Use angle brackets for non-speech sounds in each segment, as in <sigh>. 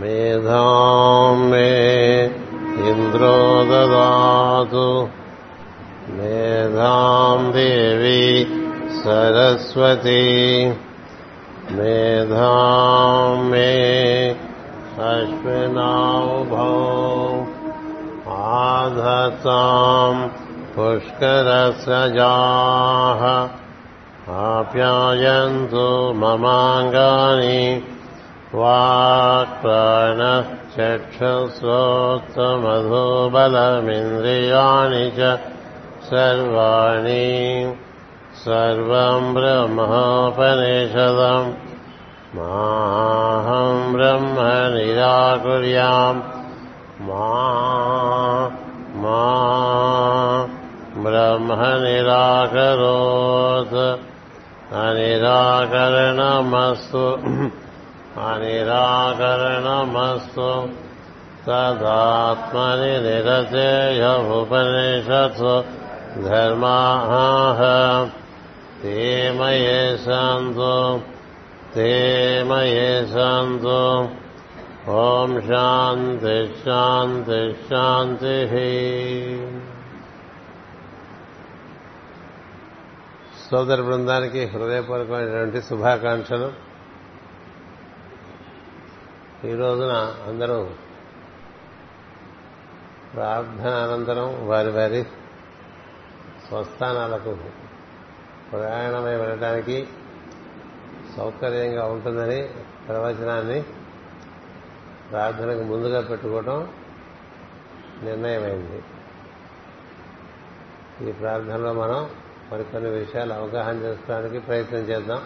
मेधाम् मे इन्द्रो ददातु मेधाम् देवी सरस्वती मेधाम् मे अश्विनाउभौ आधताम् पुष्करसजाः आप्यायन्तु ममाङ्गानि वाक्प्राणः चक्षुश्रोत्रमधुबलमिन्द्रियाणि च सर्वाणि सर्वम् ब्रह्मोपनिषदम् माहम् ब्रह्म निराकुर्याम् मा मा ब्रह्म निराकरोत् अनिराकरणमस्तु అనిరాకరణమస్తు తదాత్మని నిరసేయ ఉపనిషత్సు ధర్మాహ తేమయేషాంతో తేమయేషాంతో ఓం శాంతి శాంతి శాంతి సోదర బృందానికి హృదయపూర్వకమైనటువంటి శుభాకాంక్షలు. ఈ రోజున అందరూ ప్రార్థన అనంతరం వారి వారి స్వస్థానాలకు ప్రయాణమై వెళ్ళడానికి సౌకర్యంగా ఉంటుందని ప్రవచనాన్ని ప్రార్థనకు ముందుగా పెట్టుకోవడం నిర్ణయమైంది. ఈ ప్రార్థనలో మనం మరికొన్ని విషయాలు అవగాహన చేసుకోవడానికి ప్రయత్నం చేద్దాం.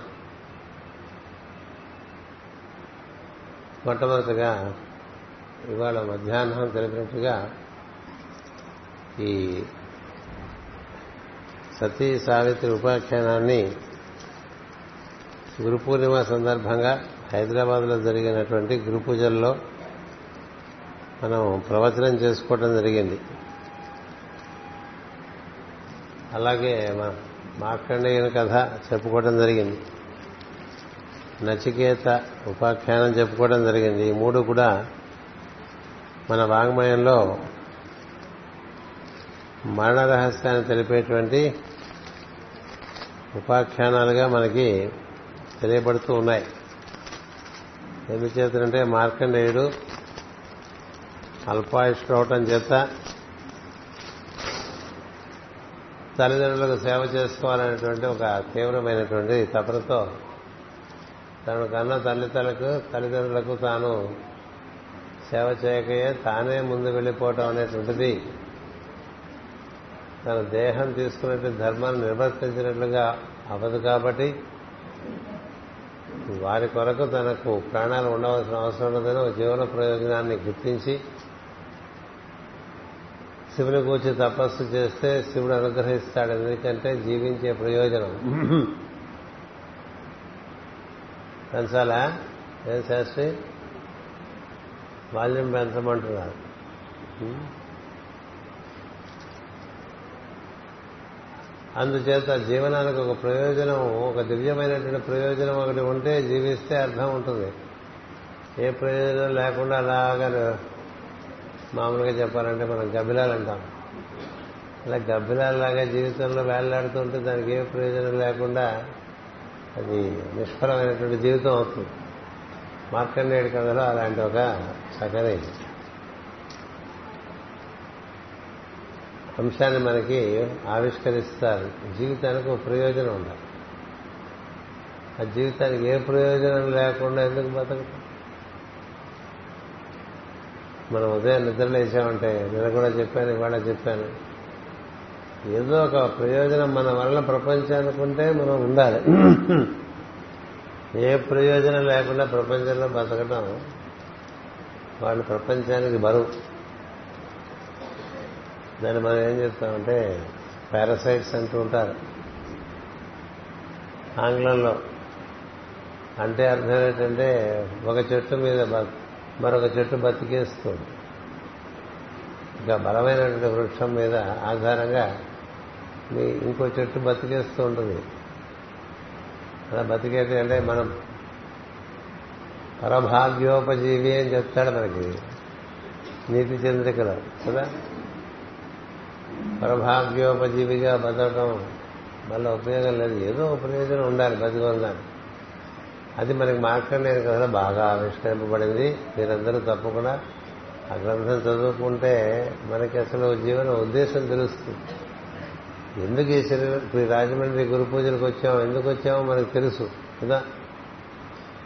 మొట్టమొదటిగా ఇవాళ మధ్యాహ్నం తెలిపినట్టుగా ఈ సతీ సావిత్రి ఉపాఖ్యానాన్ని గురు పూర్ణిమ సందర్భంగా హైదరాబాద్లో జరిగినటువంటి గురు పూజల్లో మనం ప్రవచనం చేసుకోవడం జరిగింది. అలాగే మార్కండేయుని కథ చెప్పుకోవడం జరిగింది. నచికేత ఉపాఖ్యానం చెప్పుకోవడం జరిగింది. ఈ మూడు కూడా మన వాంగ్మయంలో మరణ రహస్యాన్ని తెలిపేటువంటి ఉపాఖ్యానాలుగా మనకి తెలియబడుతూ ఉన్నాయి. ఎందుచేతంటే మార్కండేయుడు అల్పాయుష్లు అవటం చేత తల్లిదండ్రులకు సేవ చేసుకోవాలనేటువంటి ఒక తీవ్రమైనటువంటి తపనతో తనను కన్న తల్లిదండ్రులకు తల్లిదండ్రులకు తాను సేవ చేయకయే తానే ముందు వెళ్ళిపోవటం అనేటువంటిది తన దేహం తీసుకున్నట్టు ధర్మాన్ని నిర్వర్తించినట్లుగా అవ్వదు కాబట్టి వారి కొరకు తనకు ప్రాణాలు ఉండవలసిన అవసరం ఉన్నదని ఒక జీవన ప్రయోజనాన్ని గుర్తించి శివుని కూర్చి తపస్సు చేస్తే శివుడు అనుగ్రహిస్తాడు. ఎందుకంటే జీవించే ప్రయోజనం. పెంచాలా? ఏం శాస్త్రి? వాల్యూమ్ పెంచమంటున్నారు. అందుచేత జీవనానికి ఒక ప్రయోజనం ఒక దివ్యమైనటువంటి ప్రయోజనం ఒకటి ఉంటే జీవిస్తే అర్థం ఉంటుంది. ఏ ప్రయోజనం లేకుండా అలాగా మామూలుగా చెప్పాలంటే మనం గబ్బిలాలు అంటాం. అలా గబ్బిలాలాగా జీవితంలో వేలాడుతూ దానికి ఏ ప్రయోజనం లేకుండా అది నిష్ఫలమైనటువంటి జీవితం అవుతుంది. మార్కండేయుడి కథలో అలాంటి ఒక చక్కని అంశాన్ని మనకి ఆవిష్కరిస్తారు. జీవితానికి ఒక ప్రయోజనం ఉండాలి. ఆ జీవితానికి ఏ ప్రయోజనం లేకుండా ఎందుకు బతకటం? మనం ఉదయం నిద్రలేసామంటే నేను కూడా చెప్పాను ఇవాళ చెప్పాను. ఏదో ఒక ప్రయోజనం మన వల్ల ప్రపంచానికి ఉంటే మనం ఉండాలి. ఏ ప్రయోజనం లేకుండా ప్రపంచంలో బతకడం వాళ్ళు ప్రపంచానికి బరువు. దాన్ని మనం ఏం చెప్తామంటే పారాసైట్స్ అంటూ ఉంటారు. ఆంగ్లంలో అంటే అర్థం ఏంటంటే ఒక చెట్టు మీద మరొక చెట్టు బతికేస్తుంది. ఇంకా బలమైనటువంటి వృక్షం మీద ఆధారంగా ఇంకో చెట్టు బతికేస్తూ ఉంటుంది. అలా బతికేది అంటే మనం పరభాగ్యోపజీవి అని చెప్తాడు మనకి నీతి చంద్రికలో కదా? పరభాగ్యోపజీవిగా బతకడం వల్ల ఉపయోగం లేదు. ఏదో ప్రయోజనం ఉండాలి బతికొందాన్ని అది మనకి మార్కండేయ కథలో బాగా ఆవిష్కరింపబడింది. మీరందరూ తప్పకుండా ఆ గ్రంథం చదువుకుంటే మనకి అసలు జీవన ఉద్దేశం తెలుస్తుంది. ఎందుకు ఈ శరీరం? ఇప్పుడు ఈ రాజమండ్రి గురు పూజలకు వచ్చాము? ఎందుకు వచ్చామో మనకు తెలుసు కదా?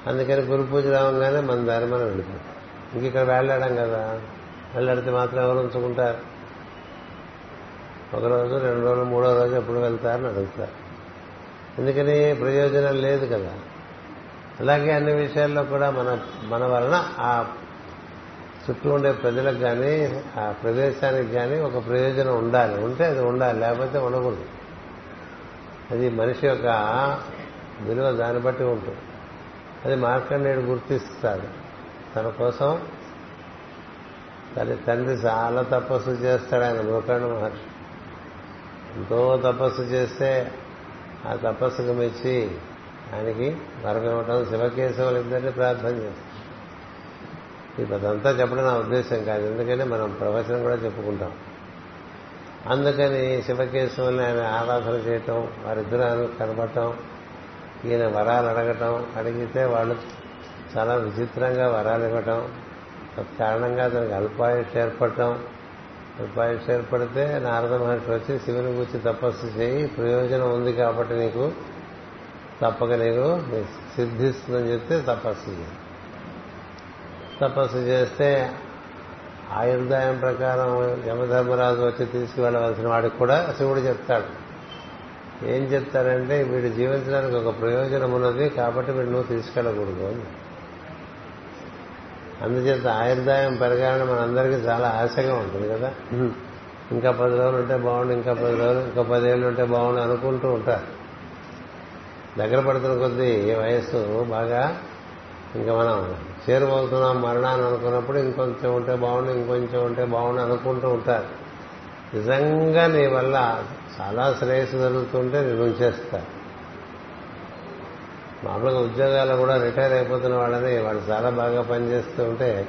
అందుకని గురు పూజ రావంగానే మన దారి మనం వెళుతాం. ఇంక ఇక్కడ వెళ్ళాడం కదా? వెళ్ళడితే మాత్రం ఎవరు ఉంచుకుంటారు? ఒక రోజు రెండు రోజులు మూడో రోజు ఎప్పుడు వెళ్తారని అడుగుతారు. ఎందుకని ప్రయోజనం లేదు కదా? అలాగే అన్ని విషయాల్లో కూడా మన మన వలన ఆ చుట్టూ ఉండే ప్రజలకు కానీ ఆ ప్రదేశానికి కానీ ఒక ప్రయోజనం ఉండాలి. ఉంటే అది ఉండాలి లేకపోతే ఉండకూడదు. అది మనిషి యొక్క విలువ దాన్ని బట్టి ఉంటుంది. అది మార్కండేయుడు గుర్తిస్తాడు. తన కోసం తన తండ్రి చాలా తపస్సు చేస్తాడు ఆయన గోకర్ణ మహర్షి. ఎంతో తపస్సు చేస్తే ఆ తపస్సుకు మెచ్చి ఆయనకి వరం ఇవ్వటం శివకేశవులు ఇద్దరిని ప్రార్థన చేస్తాడు. ఇదంతా చెప్పడం నా ఉద్దేశం కాదు. ఎందుకంటే మనం ప్రవచనం కూడా చెప్పుకుంటాం. అందుకని శివకేశవుల్ని ఆయన ఆరాధన చేయటం వారిద్దరు కనపడటం ఈయన వరాలు అడగటం అడిగితే వాళ్ళు చాలా విచిత్రంగా వరాలు ఇవ్వటం కారణంగా అతనికి అల్పాయుష్ ఏర్పడటం. అల్పాయుష్ ఏర్పడితే నారద మహర్షి వచ్చి శివుని గురించి తపస్సు చేయి ప్రయోజనం ఉంది కాబట్టి నీకు తప్పక నీకు సిద్ధిస్తుందని చెప్తే తపస్సు చేయి. తపస్సు చేస్తే ఆయుర్దాయం ప్రకారం యమధర్మరాజు వచ్చి తీసుకువెళ్ళవలసిన వాడికి కూడా శివుడు చెప్తాడు. ఏం చెప్తారంటే వీడు జీవించడానికి ఒక ప్రయోజనం ఉన్నది కాబట్టి వీడు నువ్వు తీసుకెళ్ళకూడదు అని. అందుచేత ఆయుర్దాయం పెరగాలని మనందరికీ చాలా ఆశగా ఉంటుంది కదా. ఇంకా పది రోజులు ఉంటే బాగుండు ఇంకా పది రోజులు ఇంకా పదేళ్ళు ఉంటే బాగుండు అనుకుంటూ ఉంటారు. దగ్గర పడుతున్న కొద్దీ వయస్సు బాగా ఇంకా మనం చేరువవుతున్నాం మరణాన్ని అనుకున్నప్పుడు ఇంకొంచెం ఉంటే బాగుండు ఇంకొంచెం ఉంటే బాగుండు అనుకుంటూ ఉంటారు. నిజంగా నీ వల్ల చాలా శ్రేయస్సు జరుగుతుంటే నేను ఉంచేస్తా మామూలుగా ఉద్యోగాలు కూడా రిటైర్ అయిపోతున్న వాళ్ళని వాళ్ళు చాలా బాగా పనిచేస్తూ ఉంటే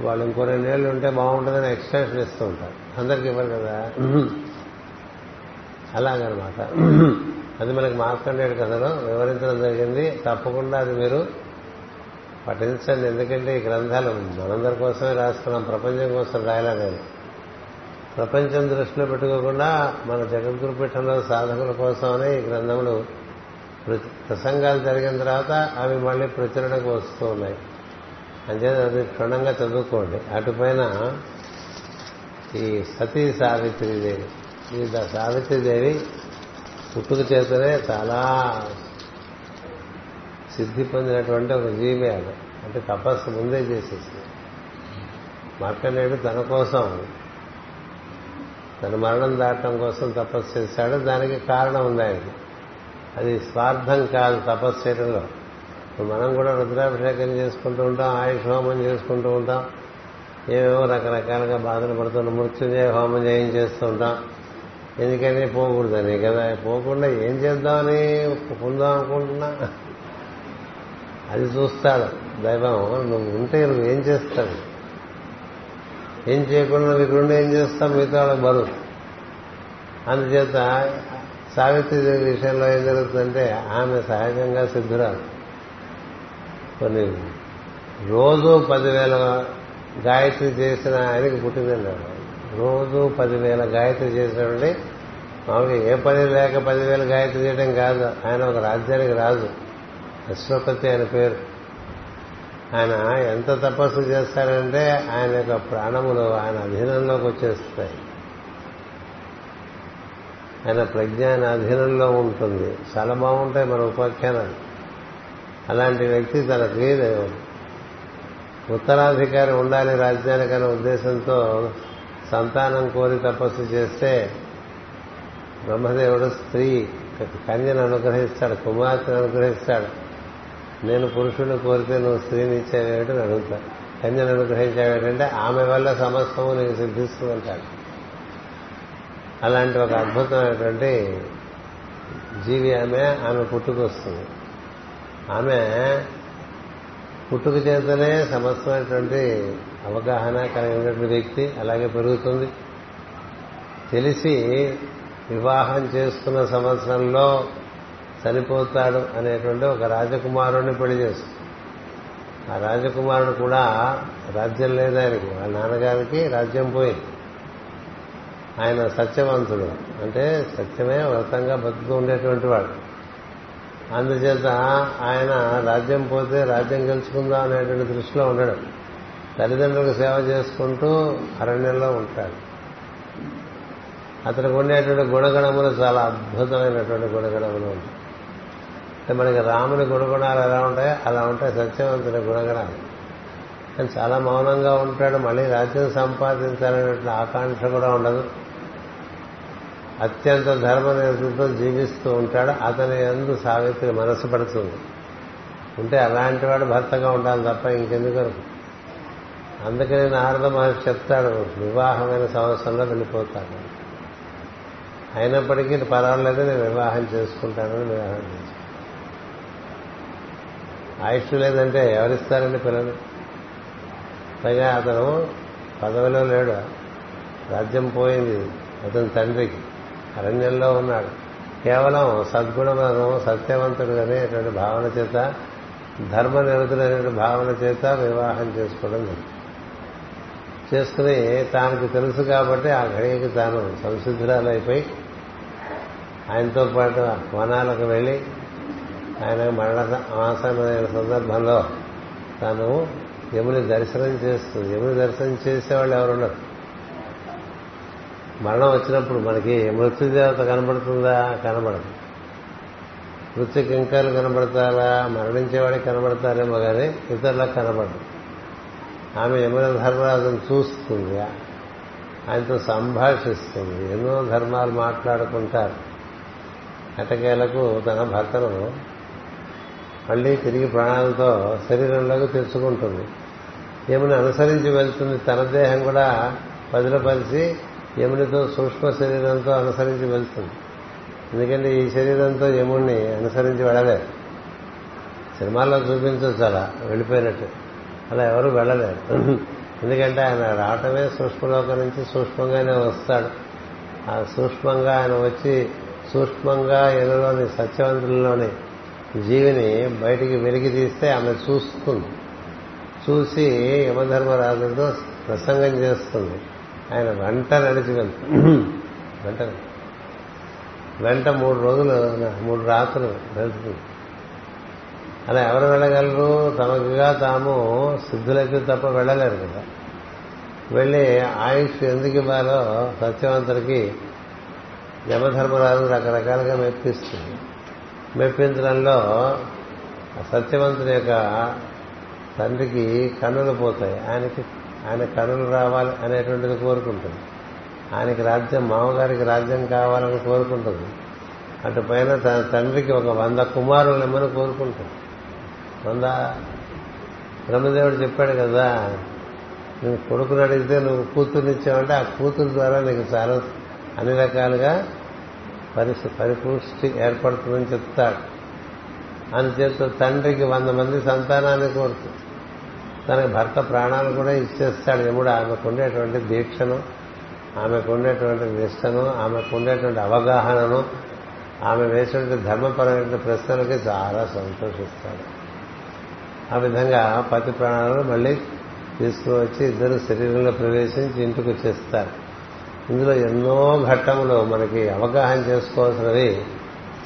వాళ్ళు ఇంకో రెండేళ్ళు ఉంటే బాగుంటుందని ఎక్స్టెన్షన్ ఇస్తూ ఉంటారు. అందరికి ఇవ్వరు కదా? అలాగనమాట. అది మనకి మార్కండేయుడు కథలో వివరించడం జరిగింది. తప్పకుండా అది మీరు పఠించండి. ఎందుకంటే ఈ గ్రంథాలు మనందరి కోసమే రాసుకున్నాం ప్రపంచం కోసం రాయలేదు ప్రపంచం దృష్టిలో పెట్టుకోకుండా మన జగద్గురు పీఠంలో సాధకుల కోసమనే ఈ గ్రంథములు ప్రసంగాలు జరిగిన తర్వాత అవి మళ్ళీ ప్రచురణకు వస్తూ ఉన్నాయి. అంచేత అది క్షుణ్ణంగా చదువుకోండి. అటుపైన ఈ సతీ సావిత్రిదేవి. ఈ సావిత్రిదేవి పుట్టుక చేతనే చాలా సిద్ధి పొందినటువంటి ఒక జీవి అది. అంటే తపస్సు ముందే చేసేసింది. మార్కండేయుడు తన కోసం తన మరణం దాటడం కోసం తపస్సు చేశాడు. దానికి కారణం ఉంది ఆయనకి అది స్వార్థం కాదు తపస్సు చేయడంలో. మనం కూడా రుద్రాభిషేకం చేసుకుంటూ ఉంటాం ఆయుష్ హోమం చేసుకుంటూ ఉంటాం. ఏమేమో రకరకాలుగా బాధలు పడుతున్న మృత్యుంజయ హోమం చేయించేస్తూ ఉంటాం. ఎందుకని పోకూడదని కదా? పోకుండా ఏం చేద్దామని పొందాం అనుకుంటున్నా. అది చూస్తాడు. దైవం నువ్వు ఉంటే నువ్వు ఏం చేస్తాడు ఏం చేయకుండా నువ్వు ఇక్కడుండి ఏం చేస్తావు? మిగతా వాళ్ళకి బరువు. అందుచేత సావిత్రిదేవి విషయంలో ఏం జరుగుతుందంటే ఆమె సహజంగా సిద్ధురాలు. కొన్ని రోజు పదివేల గాయత్రి చేసిన ఆయనకి పుట్టిందండి రోజు పదివేల గాయత్రి చేసినటువంటి మామూలుగా ఏ పని లేక పదివేల గాయత్రి చేయడం కాదు. ఆయన ఒక రాజ్యానికి రాజు. అశ్వపతి ఆయన పేరు. ఆయన ఎంత తపస్సు చేస్తారంటే ఆయన యొక్క ప్రాణములు ఆయన అధీనంలోకి వచ్చేస్తాయి. ఆయన ప్రజ్ఞాన అధీనంలో ఉంటుంది. చాలా బాగుంటాయి మన ఉపాఖ్యానాలు. అలాంటి వ్యక్తి తనకి ఉత్తరాధికారి ఉండాలి రాజ్యానికి అనే ఉద్దేశంతో సంతానం కోరి తపస్సు చేస్తే బ్రహ్మదేవుడు స్త్రీ కన్యను అనుగ్రహిస్తాడు కుమార్తెను అనుగ్రహిస్తాడు. నేను పురుషుని కోరితే నువ్వు స్త్రీని ఇచ్చేవేమిటని అడుగుతా. కన్యను అనుగ్రహించావేటంటే ఆమె వల్ల సమస్తము నీకు సిద్ధిస్తుందంటాడు. అలాంటి ఒక అద్భుతమైనటువంటి జీవి ఆమె ఆమె పుట్టుకొస్తుంది. ఆమె పుట్టుక చేతనే సమస్తమైనటువంటి అవగాహన కలిగినటువంటి వ్యక్తి అలాగే పెరుగుతుంది. తెలిసి వివాహం చేసుకున్న సంవత్సరంలో చనిపోతాడు అనేటువంటి ఒక రాజకుమారుడిని పెళ్ళి చేస్తుంది ఆ రాజకుమారుడు కూడా రాజ్యం లేదు ఆయనకి. వాళ్ళ నాన్నగారికి రాజ్యం పోయింది. ఆయన సత్యవంతుడు. అంటే సత్యమే వ్రతంగా బతుకుతూ ఉండేటువంటి వాడు. అందుచేత ఆయన రాజ్యం పోతే రాజ్యం గెలుచుకుందాం అనేటువంటి దృష్టిలో ఉండడం. తల్లిదండ్రులకు సేవ చేసుకుంటూ అరణ్యంలో ఉంటాడు. అతనికి ఉండేటువంటి గుణగణములు చాలా అద్భుతమైనటువంటి గుణగణములు ఉంటాయి. మనకి రాముని గుణగుణాలు ఎలా ఉంటాయో అలా ఉంటాయి సత్యవంతుని గుణగణాలు. కానీ చాలా మౌనంగా ఉంటాడు మళ్ళీ రాజ్యం సంపాదించాలనేటువంటి ఆకాంక్ష కూడా ఉండదు. అత్యంత ధర్మ ధర్మనిరతితో జీవిస్తూ ఉంటాడు అతని ఎందు సావిత్రి మనసు పడుతుంది. ఉంటే అలాంటి వాడు భర్తగా ఉండాలి తప్ప ఇంకెందుకు అందుకని నారద మహర్షి చెప్తాడు వివాహమైన సంవత్సరంలో వెళ్ళిపోతాడు. అయినప్పటికీ పర్వాలేదు నేను వివాహం చేసుకుంటానని వివాహం చేసుకుంటాను ఆయుష్ లేదంటే ఎవరిస్తారండి పిల్లలు? పైగా అతను పదవిలో లేడు. రాజ్యం పోయింది అతని తండ్రికి. అరణ్యంలో ఉన్నాడు. కేవలం సద్గుణములను సత్యవంతుడు అనేటువంటి భావన చేత ధర్మ నిరతులైనటువంటి భావన చేత వివాహం చేసుకోవడం జరిగింది. చేసుకుని తానికి తెలుసు కాబట్టి ఆ ఘడియకి తాను సంసిద్ధురాలైపోయి ఆయనతో పాటు వనాలకు వెళ్ళి ఆయన మరణ ఆసనమైన సందర్భంలో తాను యముని దర్శనం చేస్తుంది యముని దర్శనం చేసేవాళ్ళు ఎవరున్నారు? మరణం వచ్చినప్పుడు మనకి మృత్యుదేవత కనబడుతుందా? కనబడదు. మృత్యు కింకాలు కనబడతారా? మరణించేవాడికి కనబడతారేమో కానీ ఇతరులకు కనబడదు. ఆమె యమున ధర్మరాజును చూస్తుంది. ఆయనతో సంభాషిస్తుంది. ఎన్నో ధర్మాలు మాట్లాడుకుంటారు. అటకేలకు తన భర్తను మళ్ళీ తిరిగి ప్రాణాలతో శరీరంలోకి తెచ్చుకుంటుంది యముని అనుసరించి వెళ్తుంది. తన దేహం కూడా పదిలపరిచి యమునితో సూక్ష్మ శరీరంతో అనుసరించి వెళ్తుంది. ఎందుకంటే ఈ శరీరంతో యముణ్ణి అనుసరించి వెళ్ళలేరు సినిమాల్లో చూపించవచ్చు అలా వెళ్ళిపోయినట్టు. అలా ఎవరు వెళ్ళలేరు ఎందుకంటే ఆయన రావటమే సూక్ష్మలోకం నుంచి సూక్ష్మంగానే వస్తాడు. ఆ సూక్ష్మంగా ఆయన వచ్చి సూక్ష్మంగా ఎదురులోని సత్యవంతుల్లోని జీవిని బయటికి వెలికి తీస్తే ఆమె చూస్తుంది. చూసి యమధర్మరాజుతో ప్రసంగం చేస్తుంది. ఆయన వెంట నడిచి వెళ్తుంది <clears throat> వెంట వెంట మూడు రోజులు మూడు రాత్రులు వెళ్తుంది అలా ఎవరు వెళ్ళగలరు? తమకుగా తాము సిద్ధులైతే తప్ప వెళ్ళలేరు కదా. వెళ్ళి ఆయుష్ ఎందుకు ఇవ్వాలో సత్యవంతుడికి యమధర్మరాజు రకరకాలుగా మెప్పిస్తుంది మెప్పించడంలో సత్యవంతుని యొక్క తండ్రికి కన్నులు పోతాయి. ఆయనకి ఆయన కన్నులు రావాలి అనేటువంటిది కోరుకుంటుంది. ఆయనకి రాజ్యం మామగారికి రాజ్యం కావాలని కోరుకుంటుంది. అటు పైన తన తండ్రికి ఒక వంద కుమారులు ఇమ్మని కోరుకుంటుంది. వంద బ్రహ్మదేవుడు చెప్పాడు కదా నువ్వు కొడుకుని అడిగితే నువ్వు కూతుర్నిచ్చావంటే ఆ కూతురు ద్వారా నీకు చాలా అన్ని రకాలుగా పరిస్థితి పరిపుష్టి ఏర్పడుతుందని చెప్తాడు అందుచేత తండ్రికి వంద మంది సంతానాన్ని కోరుతుంది తనకి భర్త ప్రాణాలు కూడా ఇచ్చేస్తాడు. ఎముడు ఆమెకుండేటువంటి దీక్షను ఆమెకు ఉండేటువంటి నిష్టను ఆమెకు ఉండేటువంటి అవగాహనను ఆమె వేసినటువంటి ధర్మపరమైన ప్రశ్నలకి చాలా సంతోషిస్తాడు. ఆ విధంగా పతి ప్రాణాలను మళ్ళీ తీసుకువచ్చి ఇద్దరు శరీరంలో ప్రవేశించి ఇంటికి వచ్చేస్తారు. ఇందులో ఎన్నో ఘట్టములు మనకి అవగాహన చేసుకోవాల్సినవి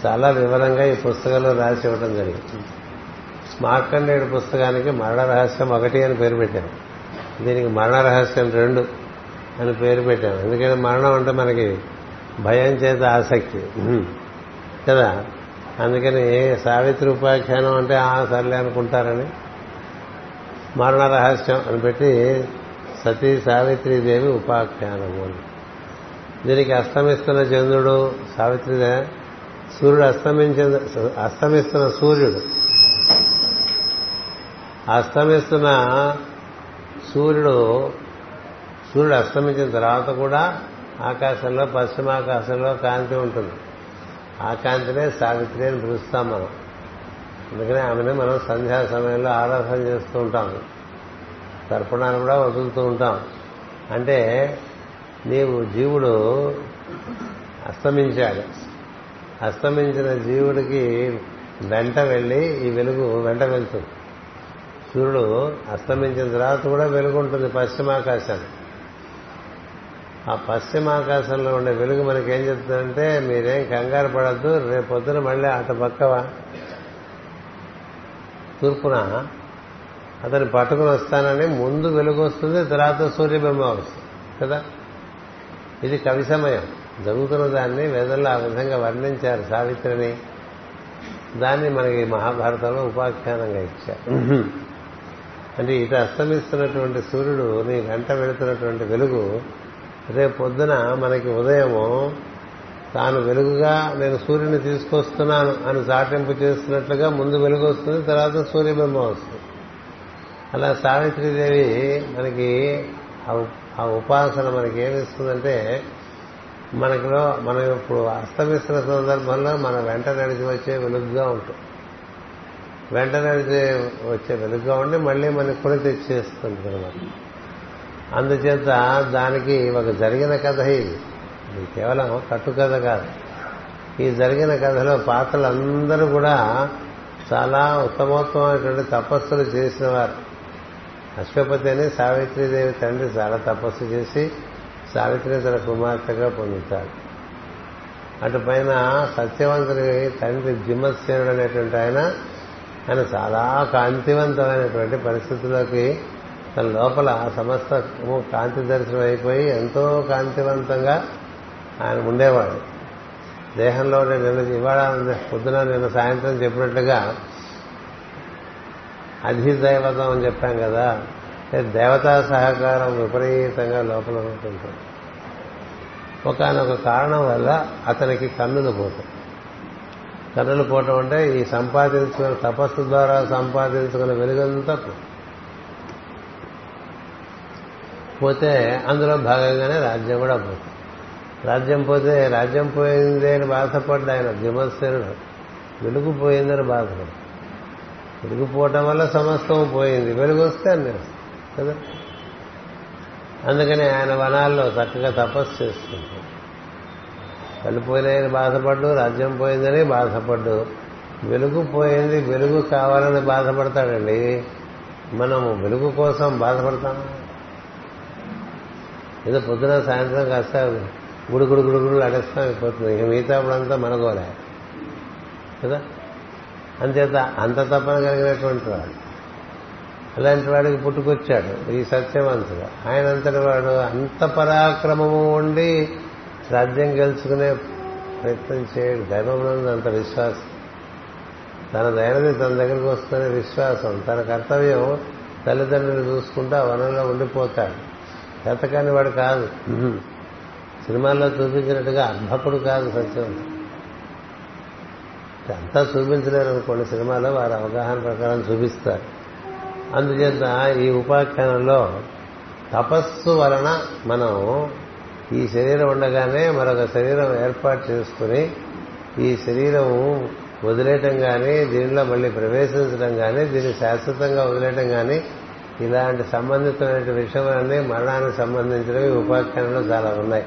చాలా వివరంగా ఈ పుస్తకంలో రాసి ఇవ్వడం జరిగింది. మార్కండేయుడు పుస్తకానికి మరణ రహస్యం ఒకటి అని పేరు పెట్టాను దీనికి మరణ రహస్యం రెండు అని పేరు పెట్టాను ఎందుకంటే మరణం అంటే మనకి భయం చేత ఆసక్తి. కదా? అందుకని సావిత్రి ఉపాఖ్యానం అంటే ఆ సర్లే అనుకుంటారని మరణ రహస్యం అని పెట్టి సతీ సావిత్రీదేవి ఉపాఖ్యానము అని. దీనికి అస్తమిస్తున్న చంద్రుడు సావిత్రి సూర్యుడు అస్తమించిన అస్తమిస్తున్న సూర్యుడు. అస్తమిస్తున్న సూర్యుడు సూర్యుడు అస్తమించిన తర్వాత కూడా ఆకాశంలో పశ్చిమాకాశంలో కాంతి ఉంటుంది. ఆ కాంతినే సావిత్రి అని పిలుస్తాం మనం. అందుకనే ఆమెను మనం సంధ్యా సమయంలో ఆరాధన చేస్తూ ఉంటాం. తర్పణాలు కూడా వదులుతూ ఉంటాం. అంటే నీవు జీవుడు అస్తమించాడు అస్తమించిన జీవుడికి వెంట వెళ్ళి ఈ వెలుగు వెంట వెళ్తుంది. సూర్యుడు అస్తమించిన తర్వాత కూడా వెలుగు ఉంటుంది పశ్చిమాకాశాన్ని ఆ పశ్చిమాకాశంలో ఉండే వెలుగు మనకి ఏం చెప్తుందంటే మీరేం కంగారు పడద్దు రేపు పొద్దున మళ్ళీ అటు పక్క తూర్పున అతన్ని పట్టుకుని వస్తానని ముందు వెలుగు వస్తుంది తర్వాత సూర్యబింబం వస్తుంది. కదా? ఇది కవి సమయం. జరుగుతున్న దాన్ని వేదంలో ఆ విధంగా వర్ణించారు సావిత్రిని. దాన్ని మనకి మహాభారతంలో ఉపాఖ్యానంగా ఇచ్చారు. అంటే ఇటు అస్తమిస్తున్నటువంటి సూర్యుడు నీ వెంట వెళుతున్నటువంటి వెలుగు రేపు పొద్దున మనకి ఉదయము తాను వెలుగుగా నేను సూర్యుని తీసుకొస్తున్నాను అని చాటింపు చేస్తున్నట్లుగా ముందు వెలుగు వస్తుంది తర్వాత సూర్యబింబం వస్తుంది. అలా సావిత్రీదేవి మనకి ఆ ఉపాసన మనకి ఏమిస్తుందంటే మనకిలో మనం ఇప్పుడు అస్తమిస్తున్న సందర్భంలో మన వెంట నడిచి వచ్చే వెలుగుగా ఉంటుంది. వెంట నడిచి వచ్చే వెలుగుగా ఉండి మళ్ళీ మనకి కొని తెచ్చేస్తుంది అనమాట అందుచేత దానికి ఒక జరిగిన కథ ఇది. ఇది కేవలం కట్టు కథ కాదు. ఈ జరిగిన కథలో పాత్రలందరూ కూడా చాలా ఉత్తమోత్తమైనటువంటి తపస్సులు చేసిన వారు. అశ్వపతి అని సావిత్రీదేవి తండ్రి చాలా తపస్సు చేసి సావిత్రి తన కుమార్తెగా పొందుతాడు. అటు పైన సత్యవంతుని తండ్రి జిమ్మసేనుడు అనేటువంటి ఆయన ఆయన చాలా కాంతివంతమైనటువంటి పరిస్థితుల్లోకి తన లోపల సమస్త కాంతి దర్శనం అయిపోయి ఎంతో కాంతివంతంగా ఆయన ఉండేవాడు. దేహంలో నిన్న ఇవాళ పొద్దున నిన్న సాయంత్రం చెప్పినట్లుగా అధిదైవతం అని చెప్పాం కదా దేవతా సహకారం విపరీతంగా లోపల ఉంటుంది. ఒకనొక కారణం వల్ల అతనికి కన్నులు పోతాయి. కన్నులు పోవటం అంటే ఈ సంపాదించుకున్న తపస్సు ద్వారా సంపాదించుకున్న వెలుగంతా పోతే అందులో భాగంగానే రాజ్యం కూడా పోతుంది. రాజ్యం పోతే రాజ్యం పోయింది అని బాధపడ్డా ఆయన విమర్శనుడు వెలుగు పోయిందని బాధపడ్డాడు. వెలుగుపోవటం వల్ల సమస్తం పోయింది. వెలుగు వస్తే అన్నీ కదా? అందుకని ఆయన వనాల్లో చక్కగా తపస్సు చేసుకుంటాడు కళ్ళు పోయినాయని బాధపడ్డు రాజ్యం పోయిందని బాధపడ్డు. వెలుగు పోయింది వెలుగు కావాలని బాధపడతాడండి. మనము వెలుగు కోసం బాధపడతాము? ఏదో పొద్దున సాయంత్రం కాస్త గుడుగుడు గుడుగుడు అడేస్తాం అయిపోతుంది. ఇక మిగతా అప్పుడంతా మనగోలే కదా? అంతేత అంత తప్పన కలిగినటువంటి వాడు. అలాంటి వాడికి పుట్టుకొచ్చాడు. ఈ సత్యవంతుడు. ఆయన అంతటి వాడు అంత పరాక్రమము ఉండి రాజ్యం గెలుచుకునే ప్రయత్నం చేయడు. దైవంలో అంత విశ్వాసం. తన దైనది తన దగ్గరికి వస్తున్న విశ్వాసం. తన కర్తవ్యం తల్లిదండ్రులు చూసుకుంటూ ఆ వనంలో ఉండిపోతాడు. చేతకాని వాడు కాదు. సినిమాల్లో చూపించినట్టుగా అర్భకుడు కాదు సత్యం అంతా చూపించలేరు అనుకోండి. సినిమాలో వారి అవగాహన ప్రకారం చూపిస్తారు. అందుచేత ఈ ఉపాఖ్యానంలో తపస్సు వలన మనం ఈ శరీరం ఉండగానే మరొక శరీరం ఏర్పాటు చేసుకుని ఈ శరీరం వదిలేయటం కానీ దీనిలో మళ్ళీ ప్రవేశించడం కానీ దీన్ని శాశ్వతంగా వదిలేయటం కానీ ఇలాంటి సంబంధితమైన విషయాలన్నీ మరణానికి సంబంధించినవి ఉపాఖ్యానంలో చాలా ఉన్నాయి.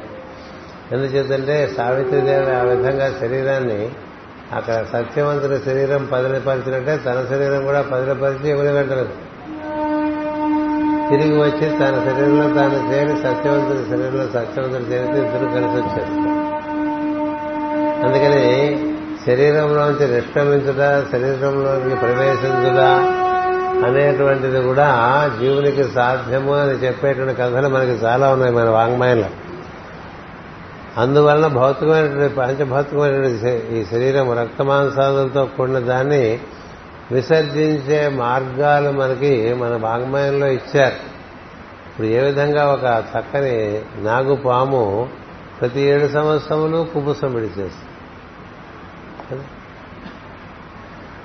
ఎందుచేతంటే సావిత్రిదేవి ఆ విధంగా శరీరాన్ని అక్కడ సత్యవంతుని శరీరం పదిలిపరిచినట్టే తన శరీరం కూడా పదిలిపరిచి ఎవరి వెంటలేదు. తిరిగి వచ్చి తన శరీరంలో తాను చేరి సత్యవంతుని శరీరంలో సత్యవంతుని చేరితే ఇద్దరు కలిసి వచ్చారు. అందుకని శరీరంలోంచి నిష్క్రమించుట శరీరంలోకి ప్రవేశించుట అనేటువంటిది కూడా జీవునికి సాధ్యము అని చెప్పేటువంటి కథలు మనకి చాలా ఉన్నాయి మన వాంగ్మయంలో. అందువలన భౌతికమైనటువంటి పంచభౌతికమైనటువంటి ఈ శరీరం రక్తమాంసాదులతో కూడిన దాన్ని విసర్జించే మార్గాలు మనకి మన వాంగ్మయంలో ఇచ్చారు. ఇప్పుడు ఏ విధంగా ఒక చక్కని నాగుపాము ప్రతి ఏడు సంవత్సరములు కుబుసం విడిచేస్తుంది.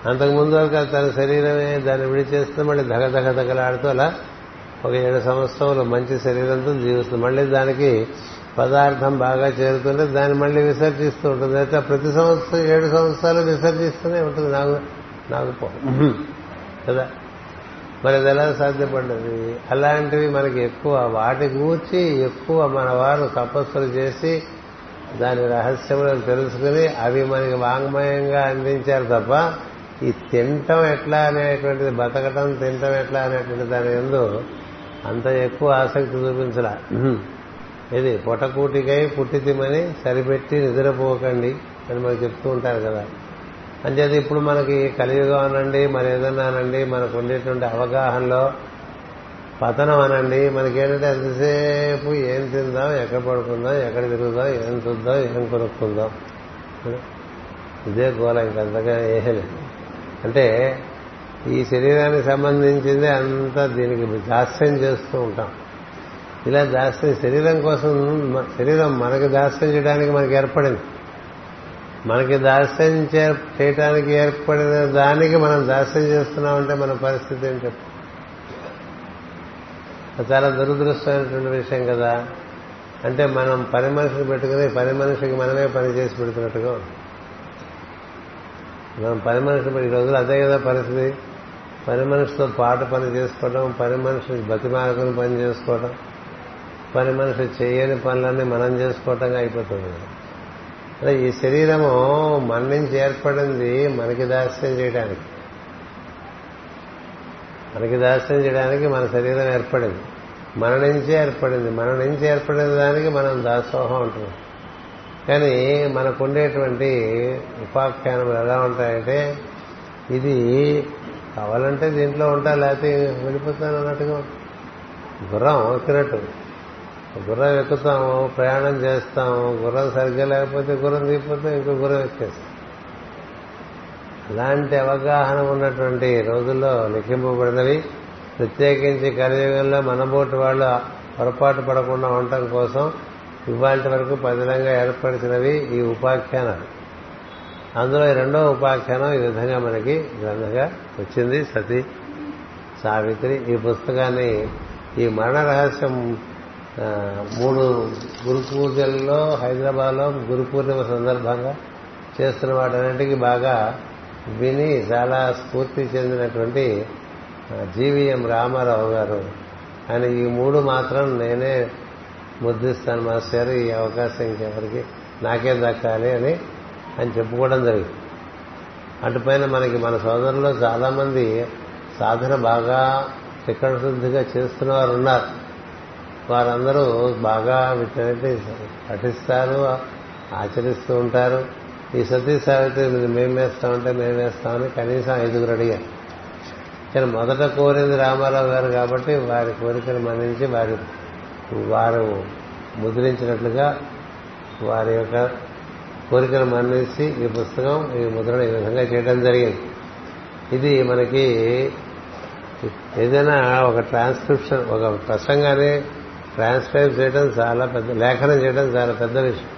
అంతకుముందు వరకు తన శరీరమే దాన్ని విడిచేస్తుంది మళ్ళీ దగ దగ దగలాడుతూ అలా ఒక ఏడు సంవత్సరములు మంచి శరీరంతో జీవిస్తుంది. మళ్ళీ దానికి పదార్థం బాగా చేరుతుంటే దాన్ని మళ్ళీ విసర్జిస్తూ ఉంటుంది. అయితే ప్రతి సంవత్సరం ఏడు సంవత్సరాలు విసర్జిస్తూనే ఉంటుంది. నాకు నాకు కదా? మరి అది ఎలా సాధ్యపడ్డది? అలాంటివి మనకి ఎక్కువ వాటి గూర్చి ఎక్కువ మన వారు తపస్సులు చేసి దాని రహస్యములను తెలుసుకుని అవి మనకి వాంగ్మయంగా అందించారు తప్ప ఈ తింటం ఎట్లా అనేటువంటిది బతకటం తింటం ఎట్లా అనేటువంటి దాని ఎందు అంత ఎక్కువ ఆసక్తి చూపించలా. ఇది పొటకూటికై పుట్టితిమని సరిపెట్టి నిద్రపోకండి అని మనకు చెప్తూ ఉంటారు కదా. అంచేది ఇప్పుడు మనకి కలియుగం అనండి మరి ఏదన్నానండి మనకు ఉండేటువంటి అవగాహనలో పతనం అనండి మనకేంటంటే ఎంతసేపు ఏం తిందాం ఎక్కడ పడుకుందాం ఎక్కడ తిరుగుదాం ఏం చూద్దాం ఏం కొనుక్కుందాం. ఇదే గోళ ఇంకంతగా ఏలేదు అంటే ఈ శరీరానికి సంబంధించింది అంతా దీనికి దాస్యం చేస్తూ ఉంటాం. ఇలా దాస్యం శరీరం కోసం శరీరం మనకి దాస్యం చేయడానికి మనకి ఏర్పడింది. మనకి దాస్యం చేయటానికి ఏర్పడిన దానికి మనం దాస్యం చేస్తున్నామంటే మన పరిస్థితి ఏంటి చాలా దురదృష్టమైనటువంటి విషయం కదా. అంటే మనం పని మనిషిని పెట్టుకుని పని మనిషికి మనమే పని చేసి పెడుతున్నట్టుగా మనం పని మనిషిని ఈ రోజులు అదే కదా పరిస్థితి. పని మనిషితో పాటు పని చేసుకోవడం పని మనిషి బతిమాలకుని పని చేసుకోవడం పని మనిషి చేయని పనులన్నీ మనం చేసుకోవటంగా అయిపోతుంది. అంటే ఈ శరీరము మన నుంచి ఏర్పడింది మనకి దాస్యం చేయడానికి. మనకి దాస్యం చేయడానికి మన శరీరం ఏర్పడింది. మన నుంచే ఏర్పడింది. మన నుంచి ఏర్పడిన దానికి మనం దాసోహం ఉంటుంది కానీ మనకు ఉండేటువంటి ఉపాఖ్యానములు ఎలా ఉంటాయంటే ఇది కావాలంటే దీంట్లో ఉంటా లేకపోతే వెళ్ళిపోతాను అన్నట్టుగా గుర్రం ఎక్కినట్టు. గుర్రం ఎక్కుతాము ప్రయాణం చేస్తాము గుర్రం సరిగ్గా లేకపోతే గుర్రం దిగిపోతే ఇంకో గుర్రం ఎక్కేస్తాం. అలాంటి అవగాహన ఉన్నటువంటి రోజుల్లో లిఖింపబడినవి. ప్రత్యేకించి కలియుగంలో మనబోటి వాళ్ళు పొరపాటు పడకుండా ఉండటం కోసం ఇవాళ వరకు పదిలంగా ఏర్పరిచినవి ఈ ఉపాఖ్యానాలు. అందులో ఈ రెండో ఉపాఖ్యానం ఈ విధంగా మనకి గ్రంథంగా వచ్చింది. సతీ సావిత్రి ఈ పుస్తకాన్ని ఈ మరణ రహస్యం మూడు గురు పూజల్లో హైదరాబాద్లో గురు పూర్ణిమ సందర్భంగా చేస్తున్న వాటన్నింటికి బాగా విని చాలా స్ఫూర్తి చెందినటువంటి జీవీఎం రామారావు గారు. ఆయన ఈ మూడు మాత్రం నేనే ముద్రిస్తాను మాస్టర్ ఈ అవకాశం ఇంకెవరికి నాకే దక్కాలి అని ఆయన చెప్పుకోవడం జరిగింది. అటుపైన మనకి మన సోదరులు చాలామంది సాధన బాగా శిక్షణ శుద్ధిగా చేస్తున్న వారు ఉన్నారు వారందరూ బాగా వీటన్నిటి పఠిస్తారు ఆచరిస్తూ ఉంటారు. ఈ సతీ సావిత్రి మీరు మేము వేస్తామంటే మేము వేస్తామని కనీసం ఐదుగురు అడిగారు. కానీ మొదట కోరింది రామారావు గారు కాబట్టి వారి కోరికను మన్నించి వారి వారు ముద్రించినట్లుగా వారి యొక్క కోరికను మన్నించి ఈ పుస్తకం ఈ ముద్రణ ఈ విధంగా చేయడం జరిగింది. ఇది మనకి ఏదైనా ఒక ట్రాన్స్క్రిప్షన్ ఒక ప్రసంగాన్ని ట్రాన్స్క్రైబ్ చేయడం చాలా పెద్ద లేఖనం చేయడం చాలా పెద్ద విషయం.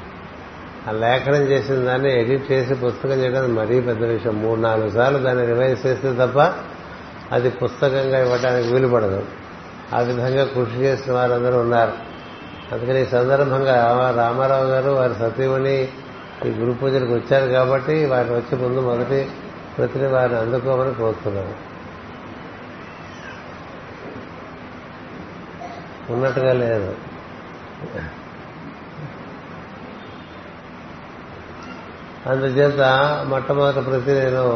ఆ లేఖనం చేసిన దాన్ని ఎడిట్ చేసి పుస్తకం చేయడం మరీ పెద్ద విషయం. మూడు నాలుగు సార్లు దాన్ని రివైజ్ చేస్తే తప్ప అది పుస్తకంగా ఇవ్వడానికి వీలుపడదు. ఆ విధంగా కృషి చేసిన వారందరూ ఉన్నారు. అందుకని ఈ సందర్భంగా రామారావు గారు వారి సతీవుని ఈ గురు పూజలకు వచ్చారు కాబట్టి వారిని వచ్చే ముందు మొదటి ప్రతిని వారిని అందుకోమని కోరుతున్నాను. ఉన్నట్టుగా లేదు. అందుచేత మొట్టమొదటి ప్రతి నేను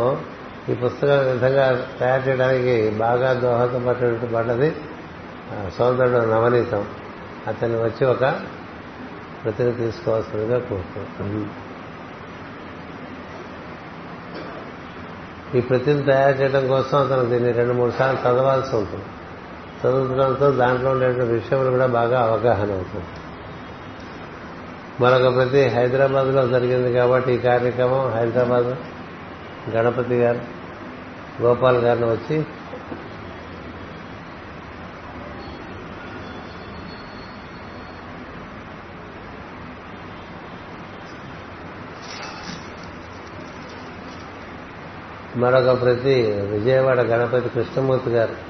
ఈ పుస్తకం విధంగా తయారు చేయడానికి బాగా దోహదపడినట్టు పడ్డది సోదరుడు నవనీతం. అతన్ని వచ్చి ఒక ప్రతిని తీసుకోవాల్సిందిగా కోరుతున్నాను ఈ ప్రతిని తయారు చేయడం కోసం అతను దీన్ని రెండు మూడు సార్లు చదవాల్సి ఉంటుంది. చదువుకోవడంతో దాంట్లో ఉండేటువంటి విషయములు కూడా బాగా అవగాహన అవుతుంది. మరొక ప్రతి హైదరాబాద్లో జరిగింది కాబట్టి ఈ కార్యక్రమం హైదరాబాద్ గణపతి గారు గోపాల్ గారిని వచ్చి మరొక ప్రతి విజయవాడ గణపతి కృష్ణమూర్తి గారు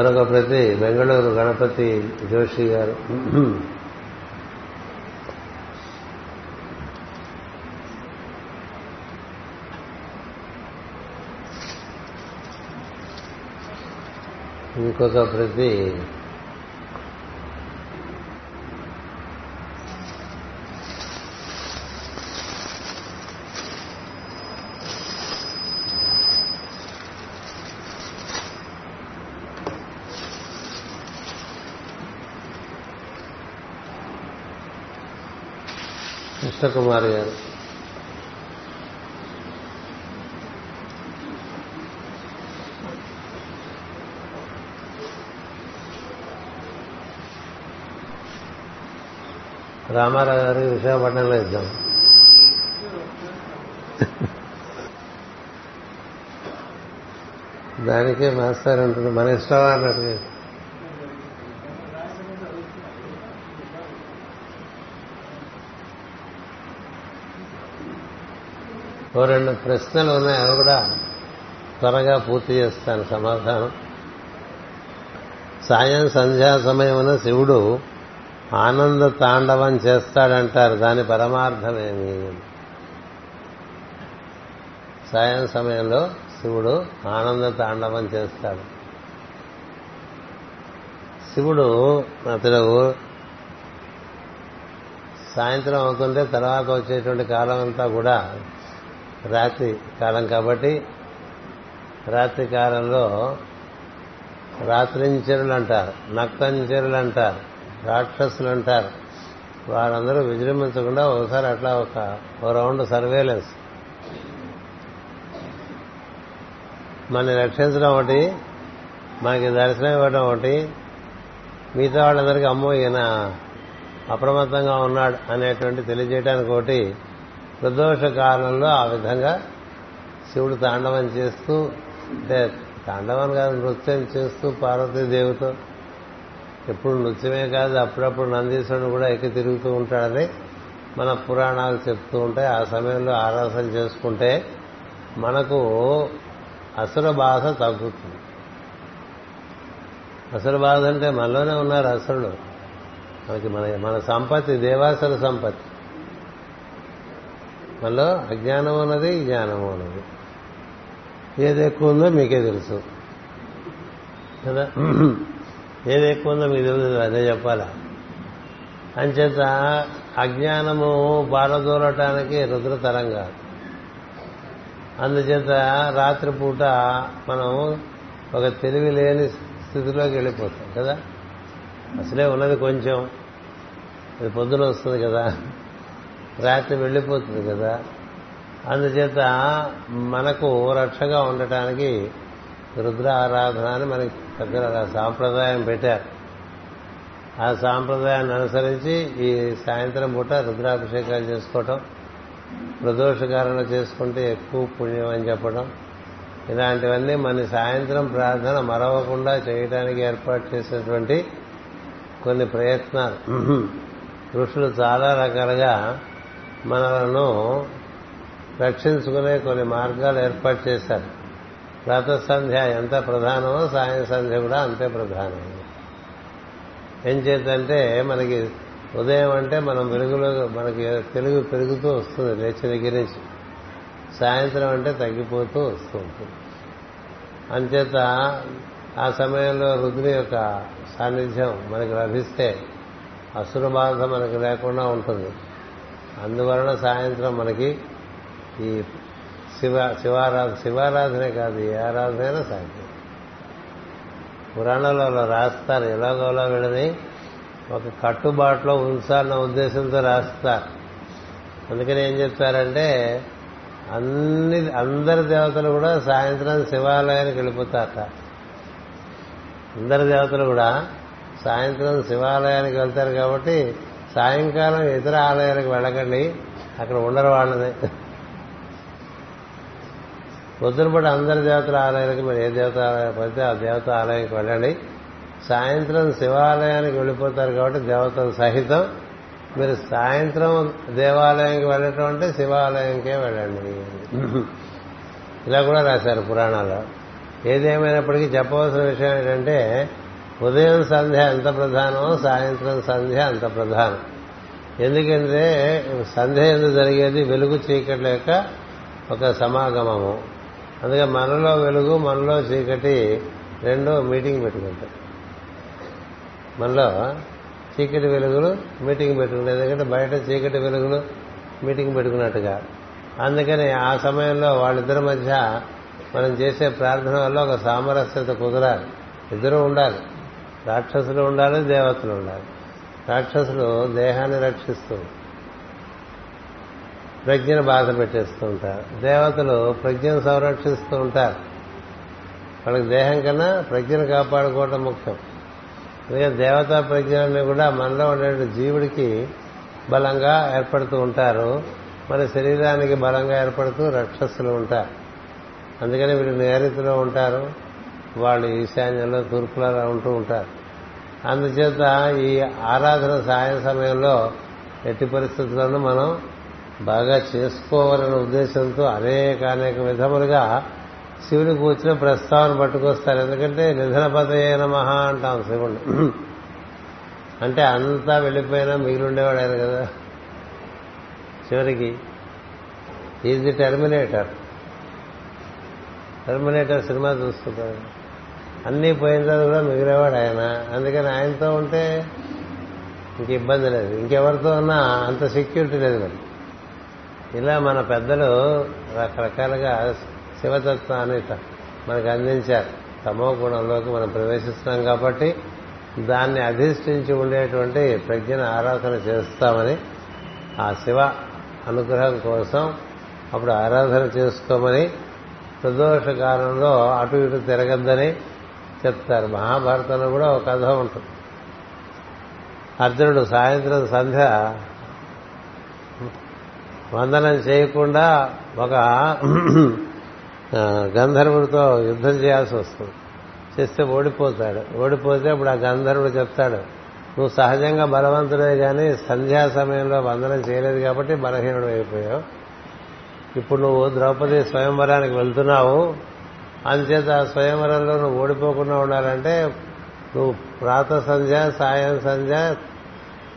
మరొక ప్రతి బెంగళూరు గణపతి జోషి గారు. ఇంకొక ప్రతి కృష్ణకుమార్ గారు. రామారావు గారు విశాఖపట్నంలో ఇద్దాం. దానికే మాస్టర్ ఉంటుంది మన ఇష్టం అన్నట్టు ఓ రెండు ప్రశ్నలు ఉన్నాయి అవి కూడా త్వరగా పూర్తి చేస్తాను సమాధానం. సాయం సంధ్యా సమయమున శివుడు ఆనంద తాండవం చేస్తాడంటారు దాని పరమార్థమేమి? సాయం సమయంలో శివుడు ఆనంద తాండవం చేస్తాడు. శివుడు అతడు సాయంత్రం అవుతుంటే తర్వాత వచ్చేటువంటి కాలం అంతా కూడా రాత్రి కాలం కాబట్టి రాత్రి కాలంలో రాత్రించరులు అంటారు నక్తంచరులు అంటారు రాక్షసులు అంటారు. వారందరూ విజృంభించకుండా ఒకసారి అట్లా ఒక రౌండ్ సర్వేలెన్స్. మనని రక్షించడం ఒకటి మనకి దర్శనం ఇవ్వడం ఒకటి మిగతా వాళ్ళందరికీ అమ్మో ఈయన అప్రమత్తంగా ఉన్నాడు అనేటువంటి తెలియజేయడానికి ఒకటి ప్రదోష కాలంలో ఆ విధంగా శివుడు తాండవం చేస్తూ అంటే తాండవం కాదు నృత్యం చేస్తూ పార్వతీదేవితో. ఎప్పుడు నృత్యమే కాదు అప్పుడప్పుడు నందీశ్వరుడు కూడా ఎక్కి తిరుగుతూ ఉంటాడని మన పురాణాలు చెప్తూ ఉంటాయి. ఆ సమయంలో ఆరాధన చేసుకుంటే మనకు అసుర బాధ తగ్గుతుంది. అసుర బాధ అంటే మనలోనే ఉన్నారు అసురుడు. మనకి మన మన సంపత్తి దేవాసుర సంపత్తి. మనలో అజ్ఞానం ఉన్నది జ్ఞానం ఉన్నది ఏది ఎక్కువ ఉందో మీకే తెలుసు. కదా? ఏది ఎక్కువ ఉందో మీకు తెలుసు అదే చెప్పాలా? అంచేత అజ్ఞానము పారదోలటానికి రుద్ర తరంగా. అందుచేత రాత్రిపూట మనం ఒక తెలివి లేని స్థితిలోకి వెళ్ళిపోతాం కదా? అసలే ఉన్నది కొంచెం. అది పొద్దున వస్తుంది కదా. రాత్రి వెళ్ళిపోతుంది కదా. అందుచేత మనకు రక్షగా ఉండటానికి రుద్ర ఆరాధన అని మనకి దగ్గర సాంప్రదాయం పెట్టారు. ఆ సాంప్రదాయాన్ని అనుసరించి ఈ సాయంత్రం పూట రుద్రాభిషేకాలు చేసుకోవటం ప్రదోషకారణ చేసుకుంటే ఎక్కువ పుణ్యం అని చెప్పడం ఇలాంటివన్నీ మన సాయంత్రం ప్రార్థన మరవకుండా చేయడానికి ఏర్పాటు చేసినటువంటి కొన్ని ప్రయత్నాలు. ఋషులు చాలా రకాలుగా మనలను రక్షించుకునే కొన్ని మార్గాలు ఏర్పాటు చేశారు. ప్రాత సంధ్య ఎంత ప్రధానమో సాయం సంధ్య కూడా అంతే ప్రధానం. ఏం చేద్దంటే మనకి ఉదయం అంటే మనం వెలుగులో మనకి తెలుగు పెరుగుతూ వస్తుంది లేచి దగ్గర నుంచి. సాయంత్రం అంటే తగ్గిపోతూ వస్తూ ఉంటుంది. అంచేత ఆ సమయంలో రుద్రుని యొక్క సాన్నిధ్యం మనకి లభిస్తే అసుర బాధ లేకుండా ఉంటుంది. అందువలన సాయంత్రం మనకి ఈ శివ శివారాధ శివారాధనే కాదు ఏ ఆరాధనైనా సాధ్యం. పురాణాలలో రాస్తారు ఎలాగోలా వీళ్ళని ఒక కట్టుబాటులో ఉంచాలన్న ఉద్దేశంతో రాస్తారు. అందుకని ఏం చెప్తారంటే అన్ని అందరి దేవతలు కూడా సాయంత్రం శివాలయానికి వెళ్ళిపోతారట. అందరి దేవతలు కూడా సాయంత్రం శివాలయానికి వెళ్తారు కాబట్టి సాయంకాలం ఇతర ఆలయాలకు వెళ్ళకండి. అక్కడ ఉండరు వాళ్ళదే పొద్దునపూట అందరి దేవతల ఆలయాలకు మీరు ఏ దేవత ఆలయం పడితే ఆ దేవత ఆలయానికి వెళ్ళండి. సాయంత్రం శివాలయానికి వెళ్ళిపోతారు కాబట్టి దేవతలు సహితం మీరు సాయంత్రం దేవాలయానికి వెళ్ళటం అంటే శివాలయంకే వెళ్ళండి. ఇలా కూడా రాశారు పురాణాల్లో. ఏదేమైనప్పటికీ చెప్పవలసిన విషయం ఏంటంటే ఉదయం సంధ్య ఎంత ప్రధానమో సాయంత్రం సంధ్య అంత ప్రధానం. ఎందుకంటే సంధ్య ఎందుకు జరిగేది వెలుగు చీకటి యొక్క ఒక సమాగమము. అందుకే మనలో వెలుగు మనలో చీకటి రెండో మీటింగ్ పెట్టుకుంటాయి మనలో చీకటి వెలుగులు మీటింగ్ పెట్టుకుంటాయి ఎందుకంటే బయట చీకటి వెలుగులు మీటింగ్ పెట్టుకున్నట్టుగా. అందుకని ఆ సమయంలో వాళ్ళిద్దరి మధ్య మనం చేసే ప్రార్థన వల్ల ఒక సామరస్యత కుదరాలి. ఇద్దరూ ఉండాలి. రాక్షసులు ఉండాలి దేవతలు ఉండాలి. రాక్షసులు దేహాన్ని రక్షిస్తూ ప్రజ్ఞను బాధ పెట్టేస్తూ ఉంటారు. దేవతలు ప్రజ్ఞను సంరక్షిస్తూ ఉంటారు. వాళ్ళకి దేహం కన్నా ప్రజ్ఞను కాపాడుకోవడం ముఖ్యం. అందుకే దేవతా ప్రజ్ఞలన్నీ కూడా మనలో ఉండే జీవుడికి బలంగా ఏర్పడుతూ ఉంటారు. మన శరీరానికి బలంగా ఏర్పడుతూ రక్షసులు ఉంటారు. అందుకని వీళ్ళు నైరుతిలో ఉంటారు. వాళ్ళు ఈశాన్యంలో తూర్పులో ఉంటూ ఉంటారు. అందుచేత ఈ ఆరాధన సాయం సమయంలో ఎట్టి పరిస్థితుల్లోనూ మనం బాగా చేసుకోవాలనే ఉద్దేశంతో అనేక అనేక విధములుగా శివుని కూర్చుని ప్రస్తావన పట్టుకొస్తారు. ఎందుకంటే నిధన పదయన మహా అంటాం శివుణ్ణి. అంటే అంతా వెళ్ళిపోయినా మిగిలిండేవాడు ఆయన కదా. చివరికి is the Terminator. Terminator cinema చూస్తుంటారు. అన్నీ పోయిన తర్వాత కూడా మిగిలేవాడు ఆయన. అందుకని ఆయనతో ఉంటే ఇంక ఇబ్బంది లేదు. ఇంకెవరితో ఉన్నా అంత సెక్యూరిటీ లేదు మరి. ఇలా మన పెద్దలు రకరకాలుగా శివతత్వాన్ని మనకు అందించారు. తమో గుణంలోకి మనం ప్రవేశిస్తున్నాం కాబట్టి దాన్ని అధిష్ఠించి ఉండేటువంటి ప్రజ్ఞను ఆరాధన చేస్తామని ఆ శివ అనుగ్రహం కోసం అప్పుడు ఆరాధన చేసుకోమని ప్రదోష కాలంలో అటు ఇటు తిరగద్దని చెప్తారు. మహాభారతంలో కూడా ఒక కథ ఉంటుంది. అర్జునుడు సాయంత్రం సంధ్య వందనం చేయకుండా ఒక గంధర్వుడితో యుద్ధం చేయాల్సి వస్తుంది. చేస్తే ఓడిపోతాడు. ఓడిపోతే అప్పుడు ఆ గంధర్వుడు చెప్తాడు నువ్వు సహజంగా బలవంతుడే కానీ సంధ్యా సమయంలో వందనం చేయలేదు కాబట్టి బలహీనుడు అయిపోయావు. ఇప్పుడు నువ్వు ద్రౌపది స్వయంవరానికి వెళ్తున్నావు. అందుచేత ఆ స్వయంవరంలో నువ్వు ఓడిపోకుండా ఉండాలంటే నువ్వు ప్రాత సంధ్య సాయం సంధ్య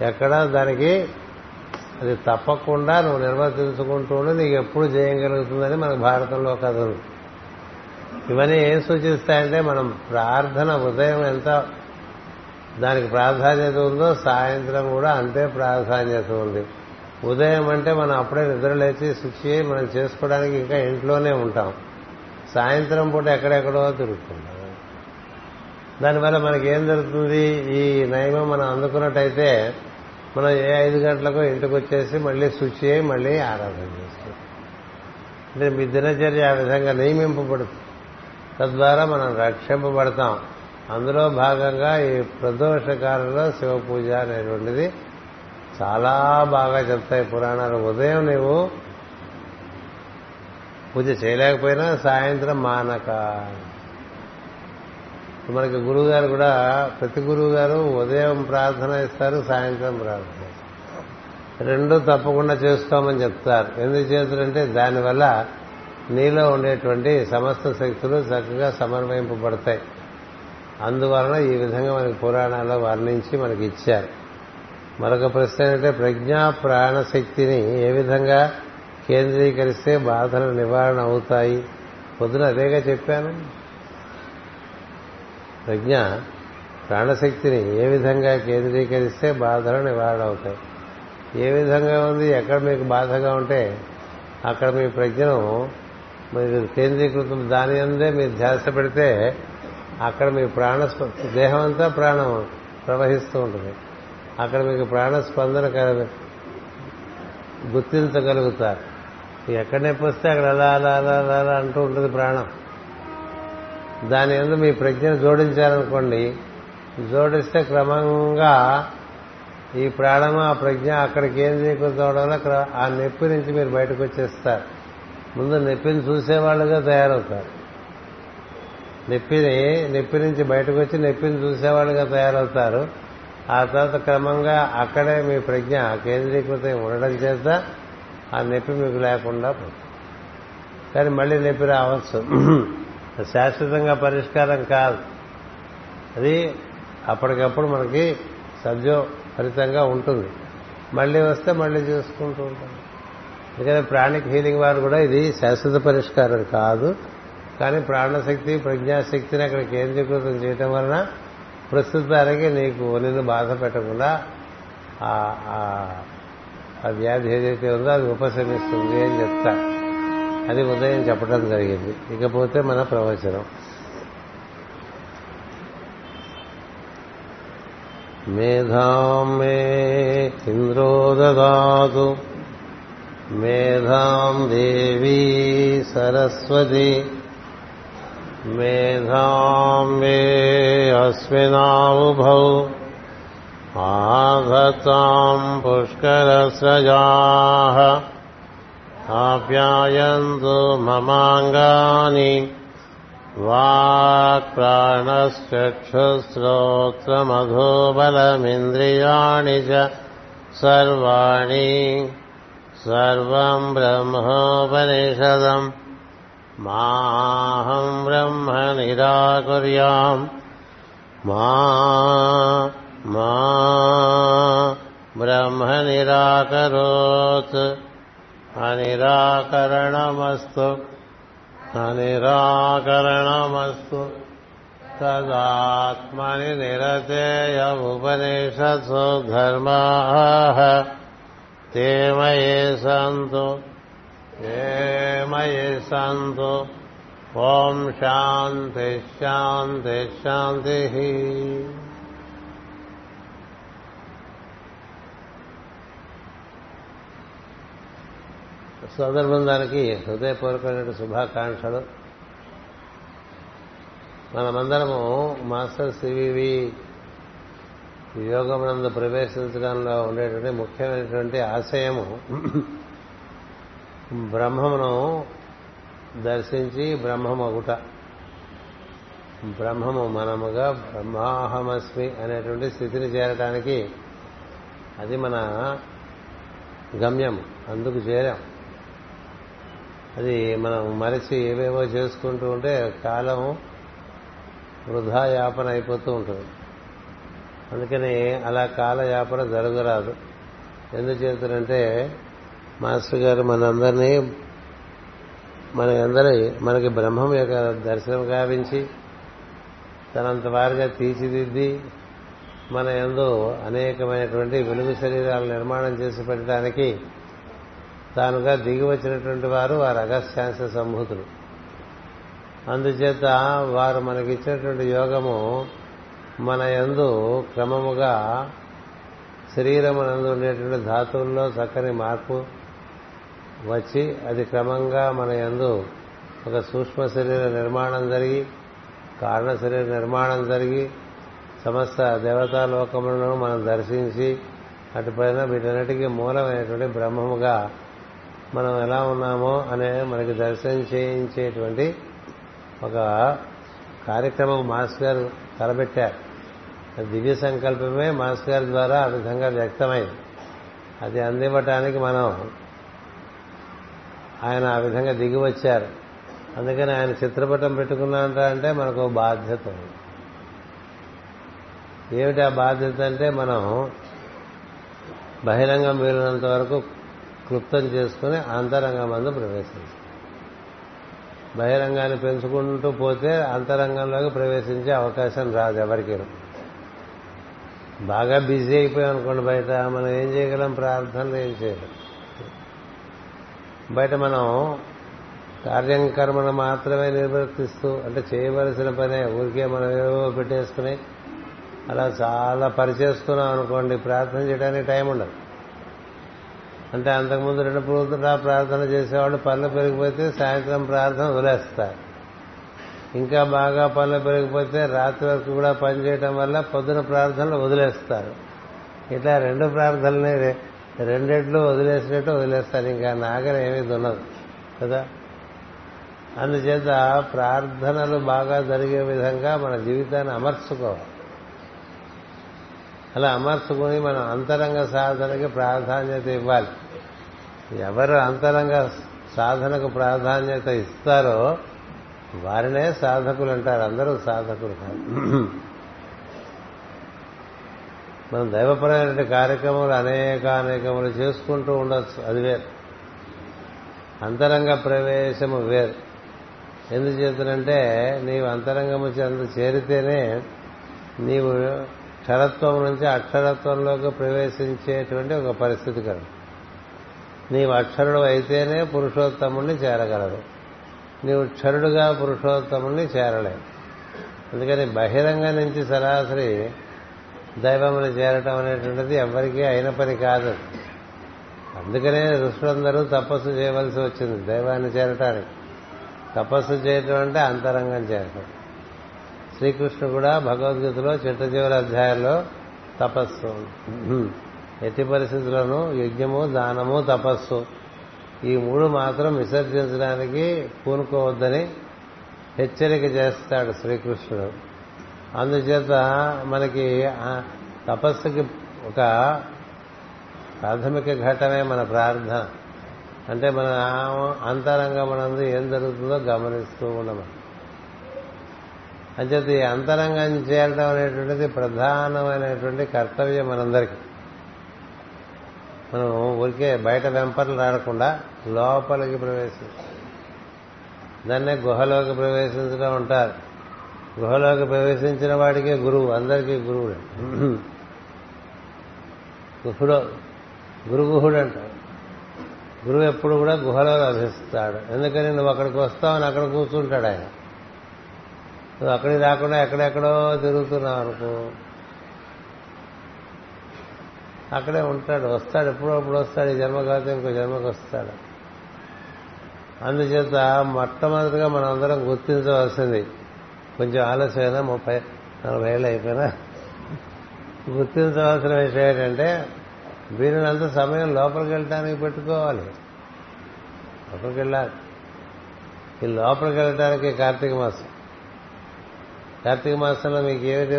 ఎక్కడ దానికి అది తప్పకుండా నువ్వు నిర్వర్తించుకుంటూ నీకు ఎప్పుడు చేయగలుగుతుందని మన భారతంలో కథలు. ఇవన్నీ ఏం సూచిస్తాయంటే మనం ప్రార్థన ఉదయం ఎంత దానికి ప్రాధాన్యత ఉందో సాయంత్రం కూడా అంతే ప్రాధాన్యత ఉంది. ఉదయం అంటే మనం అప్పుడే నిద్ర లేచి శుచి మనం చేసుకోవడానికి ఇంకా ఇంట్లోనే ఉంటాం. సాయంత్రం పూట ఎక్కడెక్కడో తిరుగుతుంటాం. దానివల్ల మనకి ఏం జరుగుతుంది? ఈ నయమం మనం అందుకున్నట్టయితే మనం ఏ ఐదు గంటలకు ఇంటికి వచ్చేసి మళ్ళీ శుచి అయి మళ్ళీ ఆరాధన చేస్తాం. అంటే మీ దినచర్య ఆ విధంగా నియమింపబడుతుంది. తద్వారా మనం రక్షింపబడతాం. అందులో భాగంగా ఈ ప్రదోషకాలలో శివ పూజ అనేటువంటిది చాలా బాగా చెప్తాయి పురాణాలు. ఉదయం నీవు పూజ చేయలేకపోయినా సాయంత్రం మానక. మనకి గురువు గారు కూడా ప్రతి గురువు గారు ఉదయం ప్రార్థన ఇస్తారు సాయంత్రం ప్రార్థన. రెండు తప్పకుండా చేసుకోమని చెప్తారు. ఎందుకు చేతులంటే దానివల్ల నీలో ఉండేటువంటి సమస్త శక్తులు చక్కగా సమన్వయింపబడతాయి. అందువలన ఈ విధంగా మనకి పురాణాల్లో వర్ణించి మనకి ఇచ్చారు. మరొక ప్రశ్న ఏంటంటే ప్రజ్ఞా ప్రాణశక్తిని ఏ విధంగా కేంద్రీకరిస్తే బాధలు నివారణ అవుతాయి. పొద్దున అదేగా చెప్పాను. ప్రజ్ఞ ప్రాణశక్తిని ఏ విధంగా కేంద్రీకరిస్తే బాధలు నివారణ అవుతాయి? ఏ విధంగా ఉంది? ఎక్కడ మీకు బాధగా ఉంటే అక్కడ మీ ప్రజ్ఞను మీరు కేంద్రీకృతం దాని అందే మీరు ధ్యాస పెడితే అక్కడ మీ ప్రాణ దేహం అంతా ప్రాణం ప్రవహిస్తూ ఉంటుంది. అక్కడ మీకు ప్రాణస్పందన గుర్తించగలుగుతారు. ఎక్కడ నొప్పి వస్తే అక్కడ అలా అలా అలా అలా అలా అంటూ ఉంటుంది ప్రాణం. దాని ఎందుకు మీ ప్రజ్ఞను జోడించారనుకోండి జోడిస్తే క్రమంగా ఈ ప్రాణము ఆ ప్రజ్ఞ అక్కడ కేంద్రీకృతం అవడం వల్ల ఆ నొప్పి నుంచి మీరు బయటకు వచ్చేస్తారు ముందు నొప్పిని చూసేవాళ్ళుగా తయారవుతారు. నొప్పిని నొప్పి నుంచి బయటకు వచ్చి నొప్పిని చూసేవాళ్ళుగా తయారవుతారు. ఆ తర్వాత క్రమంగా అక్కడే మీ ప్రజ్ఞ కేంద్రీకృతం ఉండడం చేత ఆ నొప్పి మీకు లేకుండా కానీ మళ్ళీ నొప్పి రావచ్చు. <clears throat> శాశ్వతంగా పరిష్కారం కాదు. అది అప్పటికప్పుడు మనకి సద్యో ఫలితంగా ఉంటుంది. మళ్ళీ వస్తే మళ్ళీ చేసుకుంటూ ఉంటాం. అందుకని ప్రాణిక్ హీలింగ్ వారు కూడా ఇది శాశ్వత పరిష్కారం కాదు. కానీ ప్రాణశక్తి ప్రజ్ఞాశక్తిని అక్కడ కేంద్రీకృతం చేయటం వలన ప్రస్తుతానికి నీకు నిన్ను బాధ పెట్టకుండా ఆ వ్యాధి ఏదైతే ఉందో అది ఉపశమిస్తుంది అని చెప్తా. అది ఉదయం చెప్పడం జరిగింది. ఇకపోతే మన ప్రవచనం. మేధాం మే ఇంద్రోదధాతు మేధాం దేవీ సరస్వతి మేధాం మే అస్మినాభౌ ఆగతాం పుష్కరస్రజాः ఆప్యాయంతు మమాంగాని వాక్ప్రాణశ్చక్షుశ్రోత్రమధోబలమింద్రియాణి చ సర్వాణి సర్వం బ్రహ్మోపనిషదం మాహం బ్రహ్మ నిరాకుర్యాం మా మా బ్రహ్మ నిరాకరోత్ అనిరాకరణమస్తు అనిరాకరణమస్తు తదాత్మని నిరతేయ ఉపనిషత్సు ధర్మా తేమయే సంతు తేమయే సంతు ఓం శాంతి శాంతి శాంతి సోదర బృందానికి హృదయపూర్వకమైన శుభాకాంక్షలు. మనమందరము మాస్టర్ సివివి యోగమునందు ప్రవేశించడంలో ఉండేటువంటి ముఖ్యమైనటువంటి ఆశయము. బ్రహ్మమును దర్శించి బ్రహ్మమగుట. బ్రహ్మము మనముగా బ్రహ్మాహమస్మి అనేటువంటి స్థితిని చేరటానికి అది మన గమ్యం అందుకు చేరాం. అది మనం మరిచి ఏవేవో చేసుకుంటూ ఉంటే కాలం వృధా యాపన అయిపోతూ ఉంటుంది. అందుకని అలా కాలయాపన జరగరాదు. ఎందుచేతంటే మాస్టర్ గారు మనందరినీ మన అందరి మనకి బ్రహ్మం యొక్క దర్శనం గావించి తనంత వారిగా తీర్చిదిద్ది మన ఎందు అనేకమైనటువంటి వెలుగు శరీరాలు నిర్మాణం చేసి పెట్టడానికి తానుగా దిగి వచ్చినటువంటి వారు వారు అగస్త్యాంశ సంభూతులు. అందుచేత వారు మనకిచ్చినటువంటి యోగము మన యందు క్రమముగా శరీరమునందు ఉండేటువంటి ధాతువుల్లో చక్కని మార్పు వచ్చి అది క్రమంగా మన యందు ఒక సూక్ష్మ శరీర నిర్మాణం జరిగి కారణ శరీర నిర్మాణం జరిగి సమస్త దేవతా లోకములను మనం దర్శించి అటుపైన వీటన్నిటికీ మూలమైనటువంటి బ్రహ్మముగా మనం ఎలా ఉన్నామో అనే మనకి దర్శనం చేయించేటువంటి ఒక కార్యక్రమం మాస్టర్ గారు తలబెట్టారు దివ్య సంకల్పమే మాస్టర్ గారి ద్వారా ఆ విధంగా వ్యక్తమైంది. అది అందివ్వటానికి మనం ఆయన ఆ విధంగా దిగి వచ్చారు. అందుకని ఆయన చిత్రపటం పెట్టుకున్నాంట అంటే మనకు బాధ్యత ఏమిటి ఆ బాధ్యత అంటే మనం బహిరంగం వీలినంత వరకు క్లుప్తం చేసుకుని అంతరంగమందు ప్రవేశించాలి బహిరంగాన్ని పెంచుకుంటూ పోతే అంతరంగంలోకి ప్రవేశించే అవకాశం రాదు ఎవరికి. బాగా బిజీ అయిపోయాం అనుకోండి బయట మనం ఏం చేయగలం? ప్రార్థనలు ఏం చేయగలం బయట మనం కార్యం కర్మను మాత్రమే నిర్వర్తిస్తూ అంటే చేయవలసిన పనే ఊరికే మనం ఏవో పెట్టేసుకుని అలా చాలా పరిచేస్తున్నాం అనుకోండి ప్రార్థన చేయడానికి టైం ఉండదు. అంటే అంతకుముందు రెండు పూట ప్రార్థన చేసేవాళ్ళు పనులు పెరిగిపోతే సాయంత్రం ప్రార్థన వదిలేస్తారు. ఇంకా బాగా పనులు పెరిగిపోతే రాత్రి వరకు కూడా పనిచేయటం వల్ల పొద్దున ప్రార్థనలు వదిలేస్తారు. ఇట్లా రెండు ప్రార్థనలే రెండెట్లు వదిలేసినట్టు వదిలేస్తారు. ఇంకా నాగరం ఏమీ దున్నదు కదా? అందుచేత ప్రార్థనలు బాగా జరిగే విధంగా మన జీవితాన్ని అమర్చుకోవాలి. అలా అమర్చుకుని మనం అంతరంగ సాధనకి ప్రాధాన్యత ఇవ్వాలి. ఎవరు అంతరంగ సాధనకు ప్రాధాన్యత ఇస్తారో వారినే సాధకులు అంటారు. అందరూ సాధకులు కాదు. మనం దైవపరమైన కార్యక్రమాలు అనేక అనేకములు చేసుకుంటూ ఉండొచ్చు. అది వేరు. అంతరంగ ప్రవేశము వేరు. ఎందుచేతనంటే నీవు అంతరంగము చెందు చేరితేనే నీవు క్షరత్వం నుంచి అక్షరత్వంలోకి ప్రవేశించేటువంటి ఒక పరిస్థితి కలదు. నీవు అక్షరుడు అయితేనే పురుషోత్తముణ్ణి చేరగలడు నీవు క్షరుడుగా పురుషోత్తముణ్ణి చేరలేవు. అందుకని బహిరంగ నుంచి సరాసరి దైవముని చేరటం అనేటువంటిది ఎవరికీ అయిన పని కాదు. అందుకనే ఋషులందరూ తపస్సు చేయవలసి వచ్చింది దైవాన్ని చేరటానికి. తపస్సు చేయటం అంటే అంతరంగం చేరటం. శ్రీకృష్ణుడు కూడా భగవద్గీతలో చిట్టజీవుల అధ్యాయంలో తపస్సు. ఎట్టి పరిస్థితుల్లోనూ యజ్ఞము దానము తపస్సు ఈ మూడు మాత్రం విసర్జించడానికి పూనుకోవద్దని హెచ్చరిక చేస్తాడు శ్రీకృష్ణుడు. అందుచేత మనకి తపస్సుకి ఒక ప్రాథమిక ఘట్టమే మన ప్రార్థన. అంటే మన అంతరంగం మనందు ఏం జరుగుతుందో గమనిస్తూ ఉండమని. అంచేత ఈ అంతరంగం చేయడం అనేటువంటిది ప్రధానమైనటువంటి కర్తవ్యం మనందరికీ. మనం ఊరికే బయట వెంపర్లు రాడకుండా లోపలికి ప్రవేశించాలి దాన్నే గుహలోకి ప్రవేశించడం ఉంటారు గుహలోకి ప్రవేశించిన వాడికే గురువు అందరికీ గురువుడు. గుహుడు గురుగుహుడు అంటాడు గురువు ఎప్పుడు కూడా గుహలో లభిస్తాడు ఎందుకని నువ్వు అక్కడికి వస్తావని అక్కడ కూర్చుంటాడు ఆయన. నువ్వు అక్కడికి రాకుండా ఎక్కడెక్కడో తిరుగుతున్నావు అనుకో. అక్కడే ఉంటాడు వస్తాడు ఎప్పుడో అప్పుడు వస్తాడు ఈ జన్మ కాదు ఇంకో జన్మకు వస్తాడు. అందుచేత మొట్టమొదటిగా మనం అందరం గుర్తించవలసింది కొంచెం ఆలస్యమైనా ముప్పై నలభై ఏళ్ళు అయిపోయినా. గుర్తించవలసిన విషయం ఏంటంటే వీరినంత సమయం లోపలికి వెళ్ళటానికి పెట్టుకోవాలి. లోపలికి వెళ్ళాలి. ఈ లోపలికి వెళ్ళటానికి కార్తీక మాసం. కార్తీక మాసంలో మీకు ఏమిటి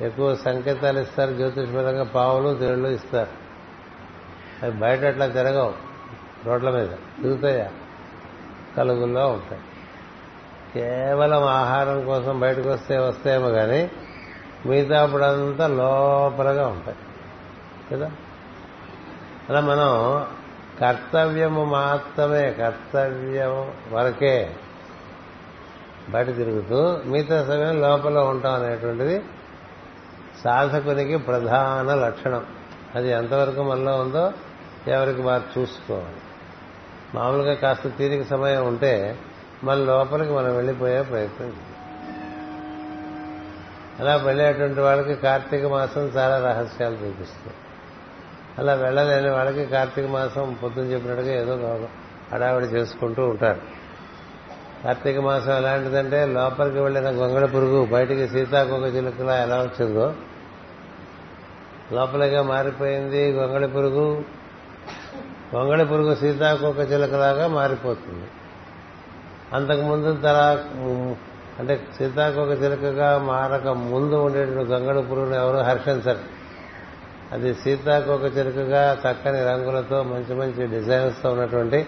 ఎక్కువ సంకేతాలు ఇస్తారు జ్యోతిషపరంగా పావులు తేళ్ళు ఇస్తారు. అవి బయట అట్లా తిరగవు రోడ్ల మీద. తిరుగుతాయా? కలుగుల్లో ఉంటాయి. కేవలం ఆహారం కోసం బయటకు వస్తే వస్తాయేమో కానీ మిగతా అప్పుడంతా లోపలగా ఉంటాయి. కదా? అలా మనం కర్తవ్యము మాత్రమే కర్తవ్యం వరకే బయట తిరుగుతూ మిగతా సమయం లోపల ఉంటాం అనేటువంటిది సాధకునికి ప్రధాన లక్షణం. అది ఎంతవరకు మనలో ఉందో ఎవరికి వారు చూసుకోవాలి. మామూలుగా కాస్త తీరిక సమయం ఉంటే మన లోపలికి మనం వెళ్ళిపోయే ప్రయత్నం అలా వెళ్ళేటువంటి వాళ్ళకి కార్తీక మాసం చాలా రహస్యాలు చూపిస్తుంది. అలా వెళ్ళలేని వాళ్ళకి కార్తీక మాసం పొద్దున చెప్పినట్టుగా ఏదో హడావిడి చేసుకుంటూ ఉంటారు. కార్తీక మాసం ఎలాంటిదంటే లోపలికి వెళ్ళిన గొంగళ పురుగు బయటికి సీతాకొక చిలుకలా ఎలా వచ్చిందో లోపలిగా మారిపోయింది గొంగళి పురుగు. గొంగళి పురుగు సీతాకోక చిలకలాగా మారిపోతుంది. అంతకుముందు తల అంటే సీతాకోక చిలకగా మారక ముందు ఉండేటువంటి గొంగళి పురుగును ఎవరు హర్షించరు. అది సీతాకోక చిలుకగా చక్కని రంగులతో మంచి మంచి డిజైన్స్తో ఉన్నటువంటి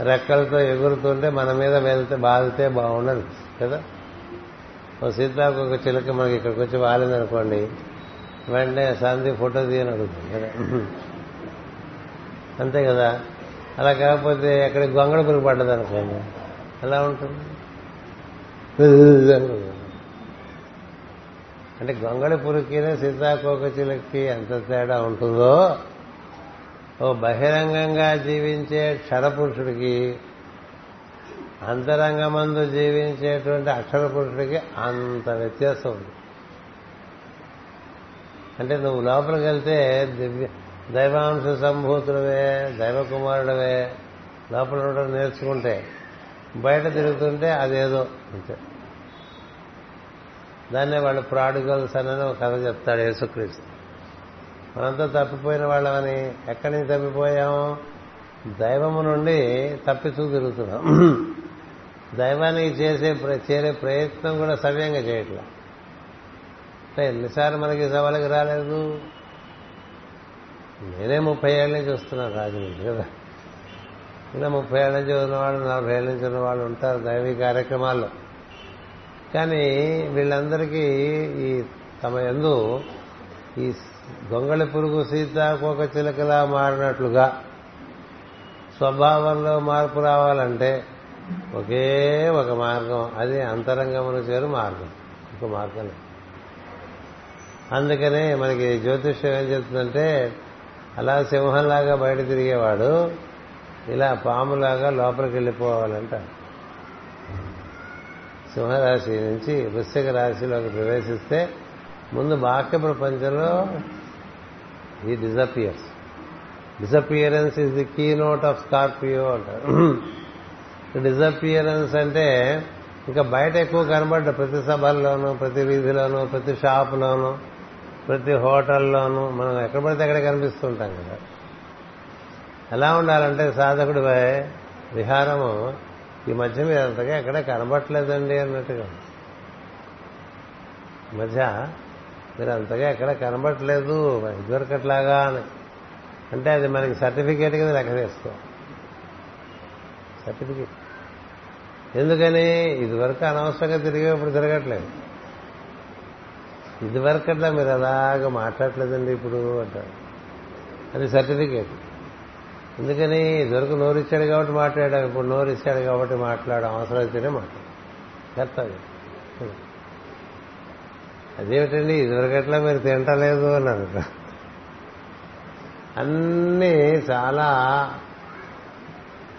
రెక్కలతో ఎగురుతుంటే మన మీద వెళ్తే బాధితే బాగుండదు కదా. ఓ సీతాకోక చిలుక మనకి ఇక్కడికి వచ్చి వాలిందనుకోండి. వెంటనే సంధి ఫోటో తీయని అడుగుతుంది కదా. అంతే కదా. అలా కాకపోతే ఎక్కడ గొంగళ పురుగు పడ్డది అనుకోండి. ఎలా ఉంటుంది? అంటే గొంగళి పురుగుకినే సీతాకోకచిలకి ఎంత తేడా ఉంటుందో ఓ బహిరంగంగా జీవించే క్షరపురుషుడికి అంతరంగమందు జీవించేటువంటి అక్షర పురుషుడికి అంత వ్యత్యాసం ఉంది. అంటే నువ్వు లోపలికి వెళ్తే దివ్య దైవాంశ సంభూతుడవే దైవకుమారుడవే లోపల ఉండడం నేర్చుకుంటే బయట తిరుగుతుంటే అదేదో అంతే. దాన్నే వాళ్ళు ప్రాడుగల్స్ అని ఒక కథ చెప్తాడు యేసుక్రీస్తు. మనంతా తప్పిపోయిన వాళ్ళమని ఎక్కడి నుంచి తప్పిపోయాము దైవము నుండి తప్పిస్తూ తిరుగుతున్నాం. దైవానికి చేసే చేరే ప్రయత్నం కూడా సవ్యంగా చేయట్లేదు ఎన్నిసార్లు మనకి సవాళ్ళకి రాలేదు? నేనే ముప్పై ఏళ్ళ నుంచి వస్తున్నాను రాజమండ్రి కదా. ఇలా ముప్పై ఏళ్ళ నుంచి ఉన్నవాళ్ళు నలభై ఏళ్ళ నుంచి ఉన్నవాళ్ళు ఉంటారు దైవీ కార్యక్రమాల్లో. కానీ వీళ్ళందరికీ ఈ తమ ఎందు ఈ గొంగళి పురుగు సీతాకోక చిలకలా మారినట్లుగా స్వభావంలో మార్పు రావాలంటే ఒకే ఒక మార్గం. అది అంతరంగమును చేరు మార్గం. ఒక మార్గం లేదు. అందుకనే మనకి జ్యోతిష్యం ఏం చెప్తుందంటే అలా సింహంలాగా బయట తిరిగేవాడు ఇలా పాములాగా లోపలికి వెళ్ళిపోవాలంట సింహరాశి నుంచి వృశ్చిక రాశిలోకి ప్రవేశిస్తే ముందు బాహ్య ప్రపంచంలో ఈ disappears disappearance is the key note of Scorpio అంటారు. <clears throat> డిజపియరెన్స్ అంటే ఇంకా బయట ఎక్కువ కనబడ్డ ప్రతి సభల్లోనూ ప్రతి వీధిలోనూ ప్రతి షాపులోనూ ప్రతి హోటల్లోనూ మనం ఎక్కడ పడితే అక్కడ కనిపిస్తుంటాం కదా. ఎలా ఉండాలంటే సాధకుడి విహారము ఈ మధ్య మీద అంతగా ఎక్కడ కనబట్టలేదండి అన్నట్టుగా. మధ్య మీరు అంతగా ఎక్కడ కనబట్టలేదు ఇదివరకట్లాగా అని. అంటే అది మనకి సర్టిఫికేట్ కింద లెక్క వేసుకో. సర్టిఫికేట్. ఎందుకని? ఇదివరకు అనవసరంగా తిరిగే ఇప్పుడు తిరగట్లేదు. ఇదివరకట్లా మీరు అలాగా మాట్లాడలేదండి ఇప్పుడు అంటారు అది సర్టిఫికేట్. ఎందుకని ఇదివరకు నోరు ఇచ్చాడు కాబట్టి మాట్లాడాం ఇప్పుడు నోరు ఇచ్చాడు కాబట్టి మాట్లాడడం అవసరం అయితేనే మాట్లాడు. కర్తవ్యం. అదేమిటండి ఇదివరకట్లా మీరు తింటలేదు అన్నారు. అన్నీ చాలా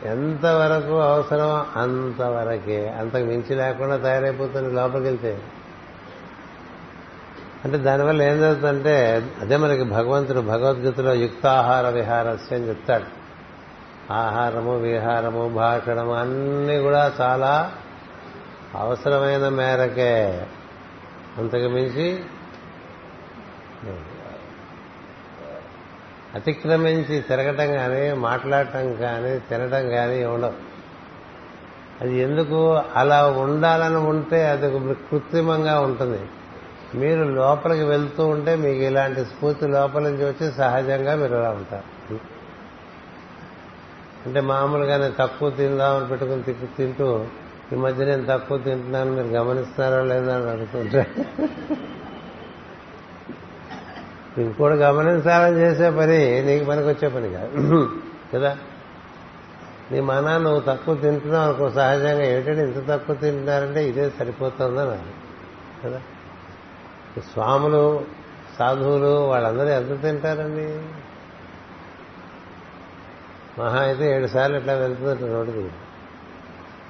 ఎంతవరకు అవసరం అంతవరకే. అంతకు మించి లేకుండా తయారైపోతుంది లోపలికి వెళ్తే అంటే దానివల్ల ఏం జరుగుతుందంటే అదే మనకి భగవంతుడు భగవద్గీతలో యుక్తాహార విహారస్య అని చెప్తాడు. ఆహారము విహారము భాషణము అన్నీ కూడా చాలా అవసరమైన మేరకే. అంతకు మించి అతిక్రమించి తిరగటం కానీ మాట్లాడటం కానీ తినటం కానీ ఉండవు. అది ఎందుకు అలా ఉండాలని ఉంటే అది కృత్రిమంగా ఉంటుంది. మీరు లోపలికి వెళ్తూ ఉంటే మీకు ఇలాంటి స్ఫూర్తి లోపల నుంచి వచ్చి సహజంగా మీరు అలా ఉంటారు. అంటే మామూలుగానే తక్కువ తిందామని పెట్టుకుని తిక్కు తింటూ ఈ మధ్య నేను తక్కువ తింటున్నాను మీరు గమనిస్తున్నారా లేదా అని అడుగుతుంటే. ఇంకోటి గమనించాలని చేసే పని నీకు పనికి వచ్చే పని కాదు. కదా? నీ మన నువ్వు తక్కువ తింటున్నావు అనుకో సహజంగా ఏంటంటే ఇంత తక్కువ తింటున్నారంటే ఇదే సరిపోతుందని కదా? స్వాములు సాధువులు వాళ్ళందరూ ఎంత తింటారండి? మహా అయితే ఏడు సార్లు ఇట్లా వెళ్తుందంట నోటికి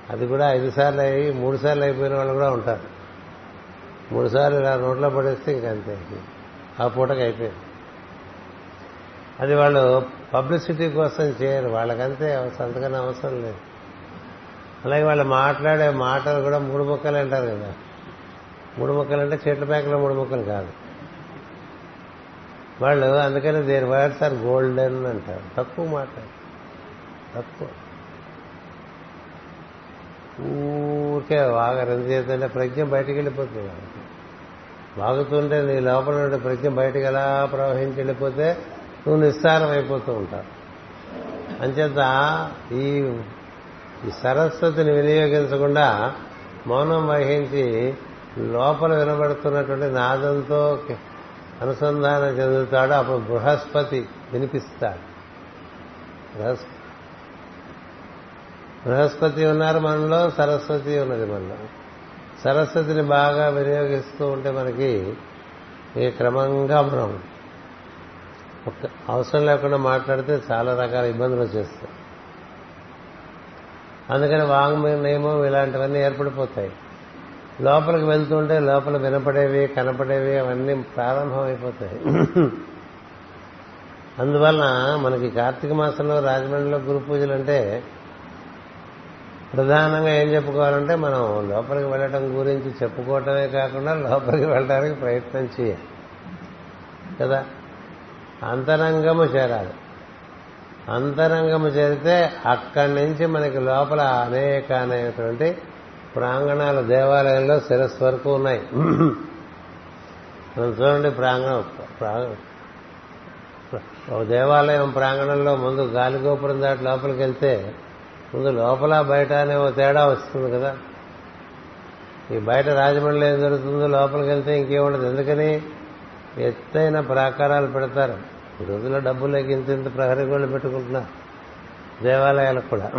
అది కూడా ఐదు సార్లు అయ్యి మూడు సార్లు అయిపోయిన వాళ్ళు కూడా ఉంటారు. మూడు సార్లు ఇలా నోట్లో పడేస్తే ఇంకంతే ఆ పూటకి అయిపోయింది. అది వాళ్ళు పబ్లిసిటీ కోసం చేయరు. వాళ్ళకంతే అంతకన్నా అవసరం లేదు. అలాగే వాళ్ళు మాట్లాడే మాటలు కూడా మూడు ముక్కలు అంటారు కదా. మూడు ముక్కలు అంటే చెట్ల ప్యాకలో మూడు ముక్కలు కాదు. వాళ్ళు అందుకని దేని వర్డ్స్ ఆర్ గోల్డెన్ అంటారు. తక్కువ మాట తక్కువ. ఊరికే వాగరు ఎందుకు చేస్తుంటే ప్రజ్ఞ బయటికి వెళ్ళిపోతుంది బాగుతుంటే వాగుతుంటే నీ లోపల నుండి ప్రజ్ఞ బయటికి ఎలా ప్రవహించి వెళ్ళిపోతే నువ్వు నిస్సారం అయిపోతూ ఉంటావు. అంచేత ఈ ఈ సరస్వతిని వినియోగించకుండా మౌనం వహించి లోపల వినబడుతున్నటువంటి నాదంతో అనుసంధానం చెందుతాడు. అప్పుడు బృహస్పతి వినిపిస్తాడు. బృహస్పతి బృహస్పతి ఉన్నారు మనలో సరస్వతి ఉన్నది మనలో. సరస్వతిని బాగా వినియోగిస్తూ ఉంటే మనకి ఈ క్రమంగా మనం అవసరం లేకుండా మాట్లాడితే చాలా రకాల ఇబ్బందులు వచ్చేస్తాయి. అందుకని వాంగ్ నియమం ఇలాంటివన్నీ ఏర్పడిపోతాయి. లోపలికి వెళ్తుంటే లోపల వినపడేవి కనపడేవి అవన్నీ ప్రారంభమైపోతాయి. అందువలన మనకి కార్తీక మాసంలో రాజమండ్రిలో గురు పూజలు అంటే ప్రధానంగా ఏం చెప్పుకోవాలంటే మనం లోపలికి వెళ్ళటం గురించి చెప్పుకోవటమే కాకుండా లోపలికి వెళ్ళడానికి ప్రయత్నం చేయాలి. కదా? అంతరంగము చేరాలి. అంతరంగము చేరితే అక్కడి నుంచి మనకి లోపల అనేక అనేటువంటి ప్రాంగణాలు దేవాలయంలో శిరస్సు వరకు ఉన్నాయి. మనం చూడండి ప్రాంగణం ఒక దేవాలయం ప్రాంగణంలో ముందు గాలిగోపురం దాటి లోపలికి వెళ్తే ముందు లోపల బయట అనే ఓ తేడా వస్తుంది కదా. ఈ బయట రాజమండ్రిలో ఏం జరుగుతుందో లోపలికి వెళ్తే ఇంకేముండదు. ఎందుకని? ఎత్తైన ప్రాకారాలు పెడతారు. ఈ రోజుల్లో డబ్బులు ఇంత ఇంత ప్రహరీ గోళ్ళు పెట్టుకుంటున్నారు దేవాలయాలకు కూడా.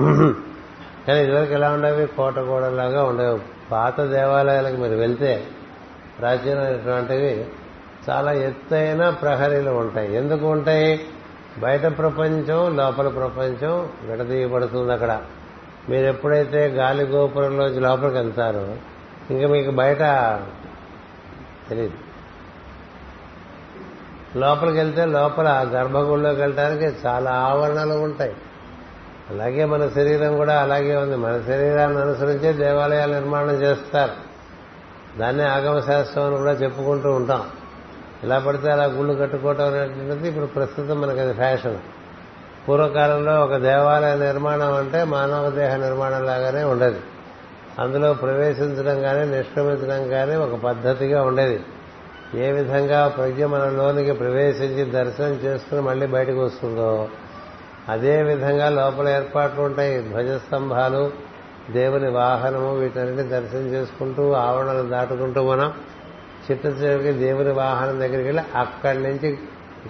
కానీ ఇదివరకు ఎలా ఉండేవి? కోట గోడలాగా ఉండేవి. పాత దేవాలయాలకు మీరు వెళ్తే ప్రాచీనమైనటువంటివి చాలా ఎత్తైన ప్రహరీలు ఉంటాయి. ఎందుకు ఉంటాయి? బయట ప్రపంచం లోపల ప్రపంచం విడదీయబడుతుంది అక్కడ. మీరు ఎప్పుడైతే గాలి గోపురంలోంచి లోపలికి వెళ్తారో ఇంకా మీకు బయట తెలియదు లోపలికి వెళ్తే లోపల గర్భగుడిలోకి వెళ్ళడానికి చాలా ఆవరణలు ఉంటాయి. అలాగే మన శరీరం కూడా అలాగే ఉంది. మన శరీరాన్ని అనుసరించే దేవాలయాలు నిర్మాణం చేస్తారు. దాన్నే ఆగమ శాస్త్రం అని కూడా చెప్పుకుంటూ ఉంటాం. ఇలా పడితే అలా గుళ్ళు కట్టుకోవటం అనేటువంటిది ఇప్పుడు ప్రస్తుతం మనకి అది ఫ్యాషన్. పూర్వకాలంలో ఒక దేవాలయ నిర్మాణం అంటే మానవ దేహ నిర్మాణం లాగానే ఉండేది. అందులో ప్రవేశించడం కానీ నిష్క్రమించడం కానీ ఒక పద్ధతిగా ఉండేది. ఏ విధంగా ప్రజ్ఞ మన లోనికి ప్రవేశించి దర్శనం చేసుకుని మళ్ళీ బయటకు వస్తుందో అదే విధంగా లోపల ఏర్పాట్లు ఉంటాయి. ధ్వజస్తంభాలు దేవుని వాహనము వీటన్నిటి దర్శనం చేసుకుంటూ ఆవరణలు దాటుకుంటూ మనం చిట్ట చివరికి దేవుని వాహనం దగ్గరికి వెళ్ళి అక్కడి నుంచి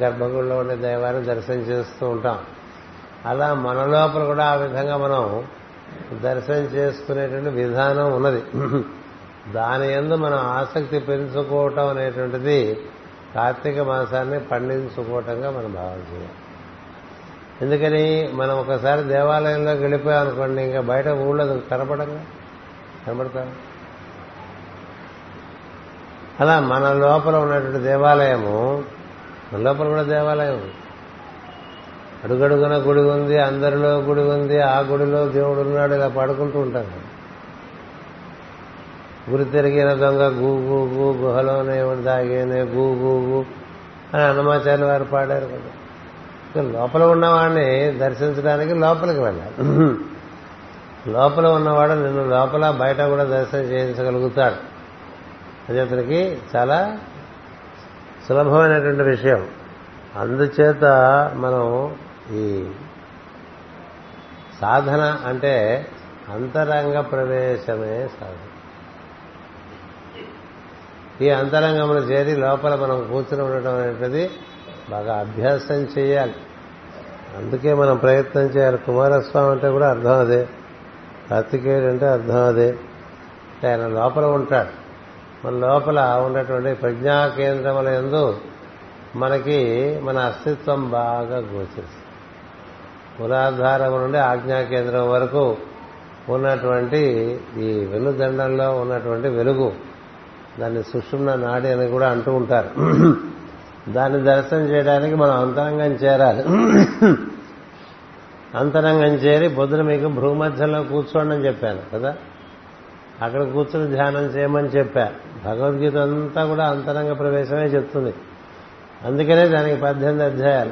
గర్భగుడిలో ఉండే దైవాన్ని దర్శనం చేస్తూ ఉంటాం. అలా మన లోపల కూడా ఆ విధంగా మనం దర్శనం చేసుకునేటువంటి విధానం ఉన్నది. దాని ఎందు మనం ఆసక్తి పెంచుకోవటం అనేటువంటిది కార్తీక మాసాన్ని పండించుకోవటంగా మనం భావం చేయాలి ఎందుకని మనం ఒకసారి దేవాలయంలోకి వెళ్ళిపోయాం అనుకోండి ఇంకా బయట ఊళ్ళో కనపడంగా? కనపడతాం? అలా మన లోపల ఉన్నటువంటి దేవాలయము మన లోపల కూడా దేవాలయం. అడుగడుగున గుడి ఉంది అందరిలో గుడి ఉంది ఆ గుడిలో దేవుడు ఉన్నాడు ఇలా పడుకుంటూ ఉంటాను గురి తిరిగిన దొంగ గూ గూ గూ గుహలోనే దాగేనే గూ గూ గూ అని అన్నమాచార్య వారు పాడారు కదా. లోపల ఉన్నవాడిని దర్శించడానికి లోపలికి వెళ్ళాలి. లోపల ఉన్నవాడు నిన్ను లోపల బయట కూడా దర్శనం చేయించగలుగుతాడు. అది అతనికి చాలా సులభమైనటువంటి విషయం. అందుచేత మనం ఈ సాధన అంటే అంతరంగ ప్రవేశమే సాధన. ఈ అంతరంగంలో చేరి లోపల మనం కూర్చుని ఉండటం అనేది బాగా అభ్యాసం చేయాలి. అందుకే మనం ప్రయత్నం చేయాలి. కుమారస్వామి అంటే కూడా అర్థం అదే. కార్తికేయుడు అంటే అర్థం అదే. ఆయన లోపల ఉంటాడు. మన లోపల ఉన్నటువంటి ప్రజ్ఞా కేంద్రముల ఎందు మనకి మన అస్తిత్వం బాగా గోచరిస్తుంది. మూలాధారం నుండి ఆజ్ఞా కేంద్రం వరకు ఉన్నటువంటి ఈ వెలుదండంలో ఉన్నటువంటి వెలుగు దాన్ని సుషుమ్న నాడి అని కూడా అంటూ ఉంటారు. దాన్ని దర్శనం చేయడానికి మనం అంతరంగం చేరాలి. అంతరంగం చేరి బుద్ధుని మీకు భూమధ్యంలో కూర్చోండి అని చెప్పాను కదా? అక్కడ కూర్చుని ధ్యానం చేయమని చెప్పా. భగవద్గీత అంతా కూడా అంతరంగ ప్రవేశమే చెప్తుంది. అందుకనే దానికి పద్దెనిమిది అధ్యాయాలు.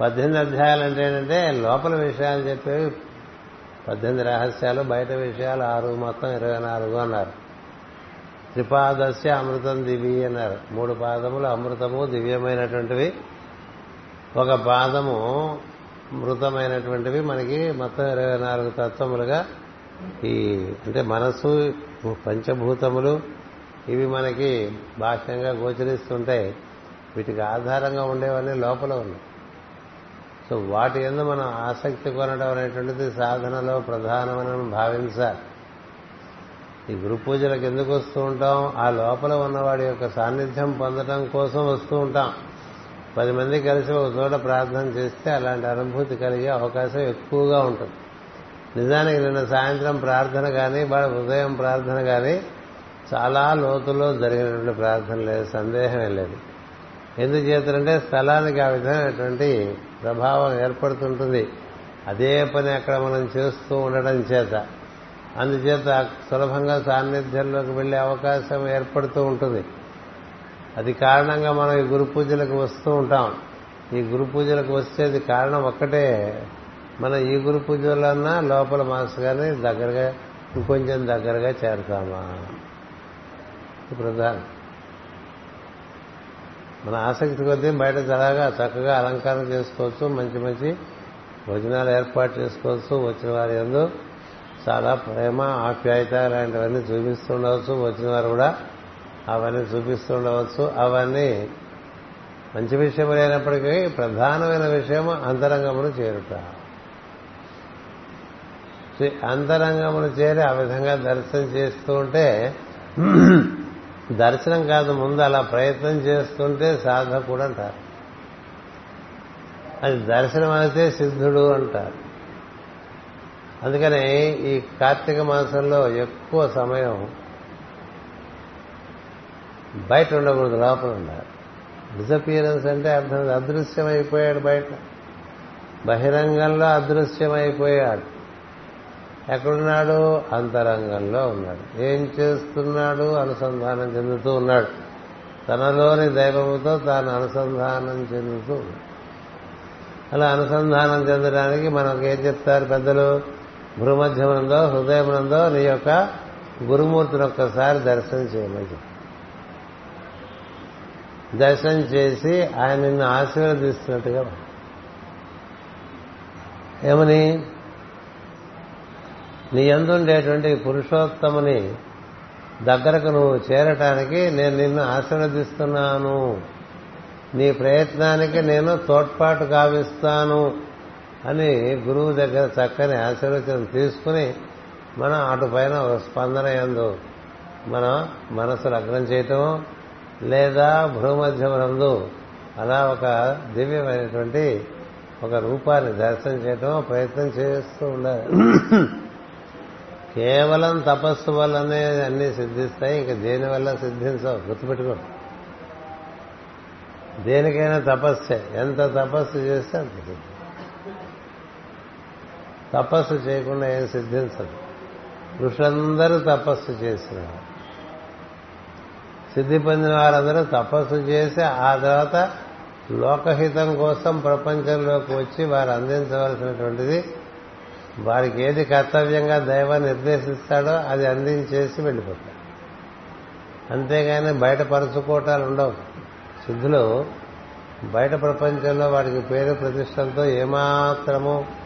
పద్దెనిమిది అధ్యాయాలు అంటే ఏంటంటే లోపల విషయాలు చెప్పేవి పద్దెనిమిది రహస్యాలు బయట విషయాలు ఆరు మొత్తం ఇరవై నాలుగు అన్నారు. త్రిపాదస్య అమృతం దివి అన్నారు. మూడు పాదములు అమృతము దివ్యమైనటువంటివి. ఒక పాదము మృతమైనటువంటివి. మనకి మొత్తం ఇరవై నాలుగు తత్వములుగా ఈ అంటే మనస్సు పంచభూతములు ఇవి మనకి బాహ్యంగా గోచరిస్తుంటాయి వీటికి ఆధారంగా ఉండేవన్నీ లోపల ఉన్నాయి. సో వాటి ఎందు మనం ఆసక్తి కొనడం అనేటువంటిది సాధనలో ప్రధానమని భావించాలి. ఈ గురు పూజలకు ఎందుకు వస్తూ ఉంటాం? ఆ లోపల ఉన్నవాడి యొక్క సాన్నిధ్యం పొందడం కోసం వస్తూ ఉంటాం. పది మంది కలిసి ఒక చోట ప్రార్థన చేస్తే అలాంటి అనుభూతి కలిగే అవకాశం ఎక్కువగా ఉంటుంది. నిజానికి నిన్న సాయంత్రం ప్రార్థన కానీ వాడు ఉదయం ప్రార్థన కానీ చాలా లోతులో జరిగినటువంటి ప్రార్థన లేదు సందేహమే లేదు. ఎందుకు చేస్తారంటే స్థలానికి ఆ విధమైనటువంటి ప్రభావం ఏర్పడుతుంటుంది. అదే పని అక్కడ మనం చేస్తూ ఉండడం చేత. అందుచేత సులభంగా సాన్నిధ్యంలోకి వెళ్ళే అవకాశం ఏర్పడుతూ ఉంటుంది. అది కారణంగా మనం ఈ గురు పూజలకు వస్తూ ఉంటాం. ఈ గురు పూజలకు వచ్చేది కారణం ఒక్కటే. మనం ఈ గురు పూజలన్నా లోపల మాస్ గారిని దగ్గరగా ఇంకొంచెం దగ్గరగా చేరతామా? ప్రధానం. మన ఆసక్తి కొద్దీ బయట చలాగా చక్కగా అలంకారం చేసుకోవచ్చు మంచి మంచి భోజనాలు ఏర్పాటు చేసుకోవచ్చు వచ్చిన వారి ఎందు చాలా ప్రేమ ఆప్యాయత లాంటివన్నీ చూపిస్తుండవచ్చు. వచ్చిన వారు కూడా అవన్నీ చూపిస్తుండవచ్చు. అవన్నీ మంచి విషయం లేనప్పటికీ ప్రధానమైన విషయం అంతరంగమును చేరుట. అంతరంగమును చేరి ఆ విధంగా దర్శనం చేస్తూ ఉంటే దర్శనం కాదు ముందు అలా ప్రయత్నం చేస్తుంటే సాధకుడు అంటారు. అది దర్శనం అయితే సిద్ధుడు అంటారు. అందుకనే ఈ కార్తీక మాసంలో ఎక్కువ సమయం బయట ఉండకూడదు లోపల ఉండాలి. డిసపియరెన్స్ అంటే అర్థం అదృశ్యమైపోయాడు బయట. బహిరంగంలో అదృశ్యమైపోయాడు. ఎక్కడున్నాడు? అంతరంగంలో ఉన్నాడు. ఏం చేస్తున్నాడు? అనుసంధానం చెందుతూ ఉన్నాడు. తనలోని దైవముతో తాను అనుసంధానం చెందుతూ ఉన్నాడు. అలా అనుసంధానం చెందడానికి మనకు ఏం చెప్తారు పెద్దలు? భూమధ్యమునందో హృదయమునందో నీ యొక్క గురుమూర్తిని ఒక్కసారి దర్శనం చేయమని చెప్పి. దర్శనం చేసి ఆయన నిన్ను ఆశీర్వదిస్తున్నట్టుగా ఏమని? నీ ఎందుండేటువంటి పురుషోత్తముని దగ్గరకు నువ్వు చేరటానికి నేను నిన్ను ఆశీర్వదిస్తున్నాను. నీ ప్రయత్నానికి నేను తోడ్పాటు కావిస్తాను అని గురువు దగ్గర చక్కని ఆశీర్వచనం తీసుకుని మనం అటుపైన ఒక స్పందన ఎందు మనం మనసు లగ్నం చేయటం లేదా భూమధ్యమునందు అలా ఒక దివ్యమైనటువంటి ఒక రూపాన్ని దర్శనం చేయటం ప్రయత్నం చేస్తూ ఉండాలి. కేవలం తపస్సు వల్లనే అన్ని సిద్ధిస్తాయి ఇంకా దేని వల్ల సిద్ధించవు? గుర్తుపెట్టుకో దేనికైనా తపస్సే. ఎంత తపస్సు చేస్తే అంత సిద్ధి తపస్సు చేయకుండా ఏం సిద్ధించదు. ఋషులందరూ తపస్సు చేసిన సిద్ధి పొందిన వారందరూ తపస్సు చేసి ఆ తర్వాత లోకహితం కోసం ప్రపంచంలోకి వచ్చి వారు అందించవలసినటువంటిది వారికి ఏది కర్తవ్యంగా దైవం నిర్దేశిస్తాడో అది అందించేసి వెళ్ళిపోతారు. అంతేగాని బయట పరుచుకోవటాలు ఉండవు. సిద్ధులు బయట ప్రపంచంలో వాడికి పేరు ప్రతిష్టలతో ఏమాత్రము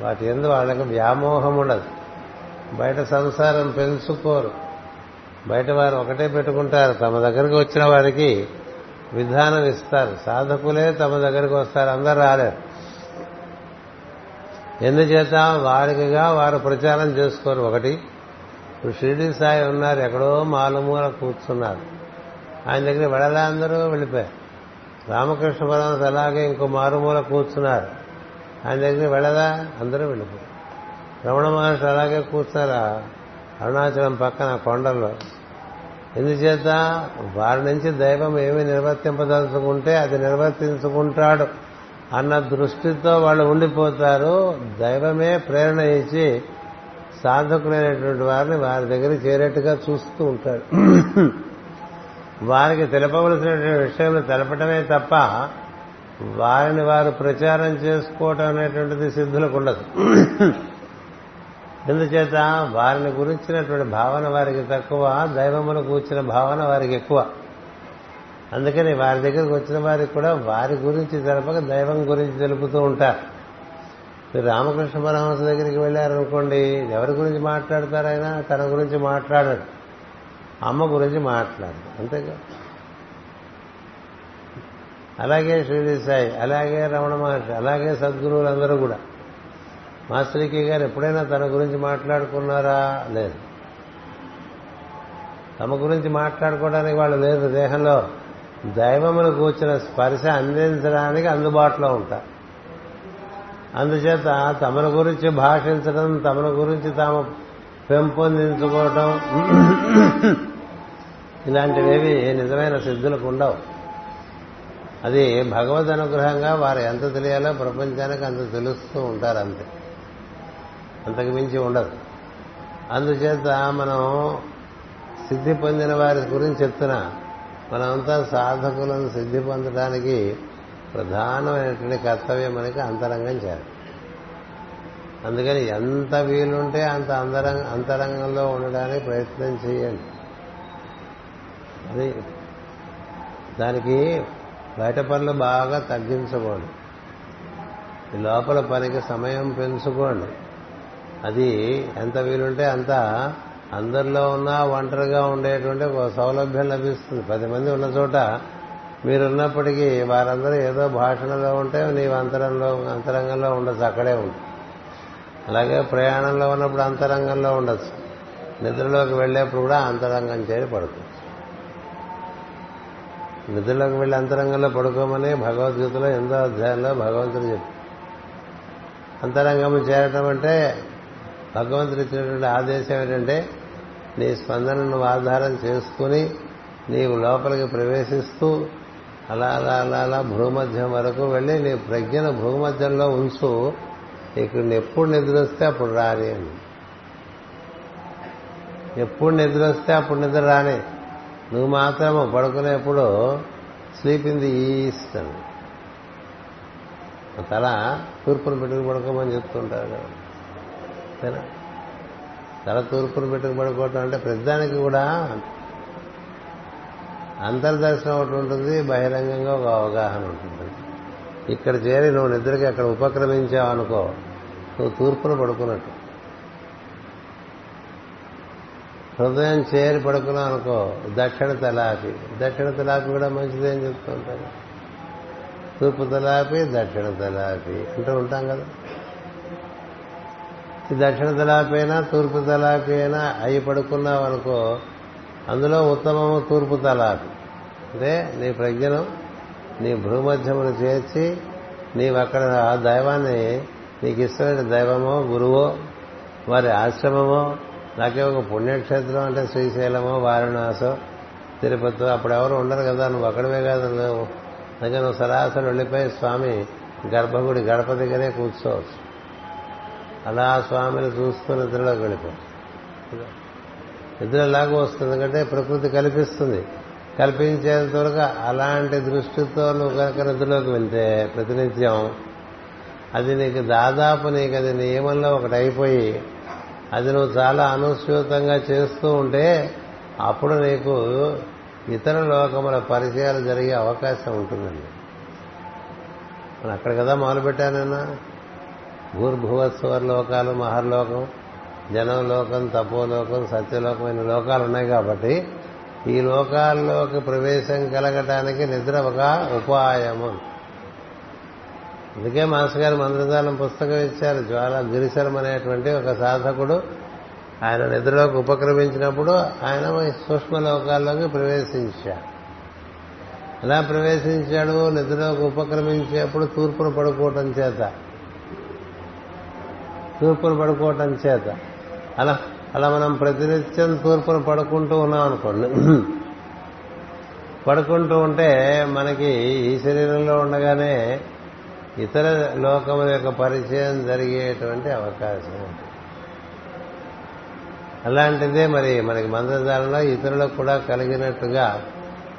వాటి ఎందు వాళ్ళకి వ్యామోహం ఉండదు. బయట సంసారం పెంచుకోరు. బయట వారు ఒకటే పెట్టుకుంటారు. తమ దగ్గరికి వచ్చిన వారికి విధానం ఇస్తారు. సాధకులే తమ దగ్గరికి వస్తారు. అందరు రాలేరు. ఎందుచేత? వారికిగా వారు ప్రచారం చేసుకోరు. ఒకటి ఇప్పుడు షిరిడి సాయి ఉన్నారు. ఎక్కడో మాలుమూల కూర్చున్నారు. ఆయన దగ్గర వెళ్ళలా అందరూ వెళ్ళిపోయారు. రామకృష్ణ పరమస్ అలాగే ఇంకో మారుమూల కూర్చున్నారు. ఆయన దగ్గర వెళ్ళదా? అందరూ వెళ్ళిపోయారు. రమణ మహర్షి అలాగే కూర్చున్నారా అరుణాచలం పక్కన కొండల్లో. ఎందుచేత? వారి నుంచి దైవం ఏమి నిర్వర్తింపదలుచుకుంటే అది నిర్వర్తించుకుంటాడు అన్న దృష్టితో వాళ్ళు ఉండిపోతారు. దైవమే ప్రేరణ ఇచ్చి సాధకులైనటువంటి వారిని వారి దగ్గర చేరేట్టుగా చూస్తూ ఉంటాడు. వారికి తెలపవలసినటువంటి విషయంలో తెలపటమే తప్ప వారిని వారు ప్రచారం చేసుకోవటం అనేటువంటిది సిద్ధులకు ఉండదు. ఎందుచేత వారిని గురించినటువంటి భావన వారికి తక్కువ దైవమును కూర్చిన భావన వారికి ఎక్కువ. అందుకని వారి దగ్గరికి వచ్చిన వారికి కూడా వారి గురించి తెలపక దైవం గురించి తెలుపుతూ ఉంటారు. మీరు రామకృష్ణ పరమహంస దగ్గరికి వెళ్ళారనుకోండి ఎవరి గురించి మాట్లాడతారైనా తన గురించి మాట్లాడాడు అమ్మ గురించి మాట్లాడు అంతేగా? అలాగే శ్రీ సాయి అలాగే రమణ మహర్షి అలాగే సద్గురువులందరూ కూడా. మాస్టర్కి గారు ఎప్పుడైనా తన గురించి మాట్లాడుకున్నారా? లేదు. తమ గురించి మాట్లాడుకోవడానికి వాళ్ళు లేదు దేహంలో దైవమును కూర్చున్న స్పర్శ అందించడానికి అందుబాటులో ఉంటారు అందుచేత తమను గురించి భాషించడం తమను గురించి తాము పెంపొందించుకోవటం ఇలాంటివేవి నిజమైన సిద్ధులకు ఉండవు. అది భగవద్ అనుగ్రహంగా వారు ఎంత తెలియాలో ప్రపంచానికి అంత తెలుస్తూ ఉంటారు అంతే. అంతకు మించి ఉండదు. అందుచేత మనం సిద్ధి పొందిన వారి గురించి చెప్తున్నా. మనమంతా సాధకులను సిద్ధి పొందడానికి ప్రధానమైనటువంటి కర్తవ్యం మనకి అంతరంగం చేయాలి. అందుకని ఎంత వీలుంటే అంత అంతరంగ అంతరంగంలో ఉండడానికి ప్రయత్నం చేయండి. అది దానికి బయట పనులు బాగా తగ్గించకూడదు లోపల పనికి సమయం పెంచుకోండి. అది ఎంత వీలుంటే అంత అందరిలో ఉన్న ఒంటరిగా ఉండేటువంటి ఒక సౌలభ్యం లభిస్తుంది. పది మంది ఉన్న చోట మీరున్నప్పటికీ వారందరూ ఏదో భాషణలో ఉంటే నీవు అంతరంలో అంతరంగంలో ఉండొచ్చు అక్కడే ఉంటుంది అలాగే ప్రయాణంలో ఉన్నప్పుడు అంతరంగంలో ఉండొచ్చు. నిద్రలోకి వెళ్ళేప్పుడు కూడా అంతరంగం చేరి పడుతుంది నిద్రలోకి వెళ్ళి అంతరంగంలో పడుకోమని భగవద్గీతలో ఎంతో అధ్యాయంలో భగవంతుడు చెప్పి అంతరంగం చేరటం అంటే భగవంతుడు ఇచ్చినటువంటి ఆదేశం ఏంటంటే నీ స్పందనను ఆధారం చేసుకుని నీవు లోపలికి ప్రవేశిస్తూ అలా అలా అలా అలా భూమధ్యం వరకు వెళ్ళి నీ ప్రజ్ఞను భూమధ్యంలో ఉంచు. నీకు ఎప్పుడు నిద్ర వస్తే అప్పుడు రాని అని. ఎప్పుడు నిద్ర వస్తే అప్పుడు నిద్ర రాని. నువ్వు మాత్రము పడుకునేప్పుడు స్లీప్ ఇన్ ది ఈస్ట్ అని. తల తూర్పును పెట్టుకుని పడుకోమని చెప్తుంటారు కదా. తల తూర్పును పెట్టుకుని పడుకోవటం అంటే ప్రతిదానికి కూడా అంతర్దర్శనం ఒకటి ఉంటుంది బహిరంగంగా ఒక అవగాహన ఉంటుంది. ఇక్కడ చేరి నువ్వు నిద్రకి అక్కడ ఉపక్రమించావు అనుకో నువ్వు తూర్పును పడుకున్నట్టు. హృదయం చేరి పడుకున్నాం అనుకో దక్షిణ తలాపి. దక్షిణ తలాపి కూడా మంచిదే అని చెప్తూ తూర్పు తలాపి దక్షిణ తలాపి అంటూ ఉంటాం కదా. ఈ దక్షిణ తలాపి అయినా తూర్పు తలాపి అయినా అయి పడుకున్నావు అనుకో అందులో ఉత్తమము తూర్పు తలాపి. అంటే నీ ప్రజ్ఞను నీ భూమధ్యమును చేర్చి నీవు అక్కడ ఆ దైవాన్ని నీకు ఇష్టమైన దైవమో గురువో వారి ఆశ్రమమో నాకే ఒక పుణ్యక్షేత్రం అంటే శ్రీశైలమో వారణాసో తిరుపతి అప్పుడు ఎవరు ఉండరు కదా నువ్వు అక్కడమే కాదు నువ్వు అందుకే నువ్వు సరాసరి వెళ్ళిపోయి స్వామి గర్భగుడి గడప దగ్గరే కూర్చోవచ్చు అలా స్వామిని చూస్తూ నిద్రలోకి వెళ్ళిపోవచ్చు నిద్ర ఎలాగో వస్తుంది ఎందుకంటే ప్రకృతి కల్పిస్తుంది. కల్పించేంత వరకు అలాంటి దృష్టితో నువ్వు కనుక నిద్రలోకి వెళ్తే ప్రతినిత్యం అది నీకు దాదాపు నీకు అది నియమంలో ఒకటి అయిపోయి అది నువ్వు చాలా అనుస్యూతంగా చేస్తూ ఉంటే అప్పుడు నీకు ఇతర లోకముల పరిచయాలు జరిగే అవకాశం ఉంటుందండి. మనం అక్కడ కదా మొదలుపెట్టానన్నా? భూర్భువస్వర లోకాలు మహర్లోకం జనలోకం తపోలోకం సత్యలోకం అనే లోకాలు ఉన్నాయి కాబట్టి ఈ లోకాల్లోకి ప్రవేశం కలగటానికి నిద్ర ఒక ఉపాయము. అందుకే మాస్టర్ గారు మంత్రజాలం పుస్తకం ఇచ్చారు. జ్వాల గిరిశరం అనేటువంటి ఒక సాధకుడు. ఆయన నిద్రలోకి ఉపక్రమించినప్పుడు ఆయన సూక్ష్మ లోకాల్లోకి ప్రవేశించాడు. ఎలా ప్రవేశించాడు? నిద్రలోకి ఉపక్రమించేప్పుడు తూర్పును పడుకోవటం చేత. తూర్పును పడుకోవటం చేత. అలా అలా మనం ప్రతినిత్యం తూర్పును పడుకుంటూ ఉన్నాం అనుకోండి. పడుకుంటూ ఉంటే మనకి ఈ శరీరంలో ఉండగానే ఇతర లోకముల యొక్క పరిచయం జరిగేటువంటి అవకాశం. అలాంటిదే మరి మనకి మంత్రజాలంలో ఇతరులకు కూడా కలిగినట్టుగా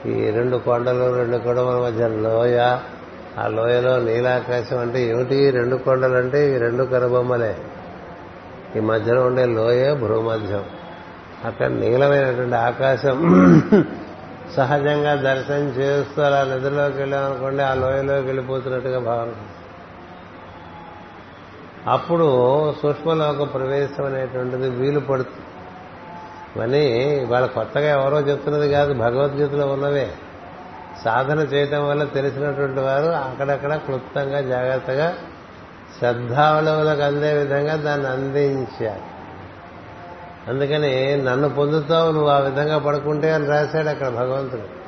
ఈ రెండు కొండలు రెండు కొండల మధ్య లోయ ఆ లోయలో నీలాకాశం అంటే ఏమిటి? రెండు కొండలు అంటే ఈ రెండు కనుబొమ్మలే ఈ మధ్యలో ఉండే లోయ భూమధ్యం. అక్కడ నీలమైనటువంటి ఆకాశం సహజంగా దర్శనం చేస్తూ అలా నిద్రలోకి వెళ్ళామనుకోండి ఆ లోయలోకి వెళ్ళిపోతున్నట్టుగా భావన. అప్పుడు సూక్ష్మలోక ప్రవేశం అనేటువంటిది వీలు పడుతుంది. ఇవన్నీ వాళ్ళ కొత్తగా ఎవరో చెప్తున్నది కాదు భగవద్గీతలో ఉన్నవే. సాధన చేయటం వల్ల తెలిసినటువంటి వారు అక్కడక్కడ క్లుప్తంగా జాగ్రత్తగా శ్రద్ధావళవులకు అందే విధంగా దాన్ని అందించారు అందుకని నన్ను పొందుతావు నువ్వు ఆ విధంగా పడుకుంటే అని రాశాడు అక్కడ భగవంతుడు.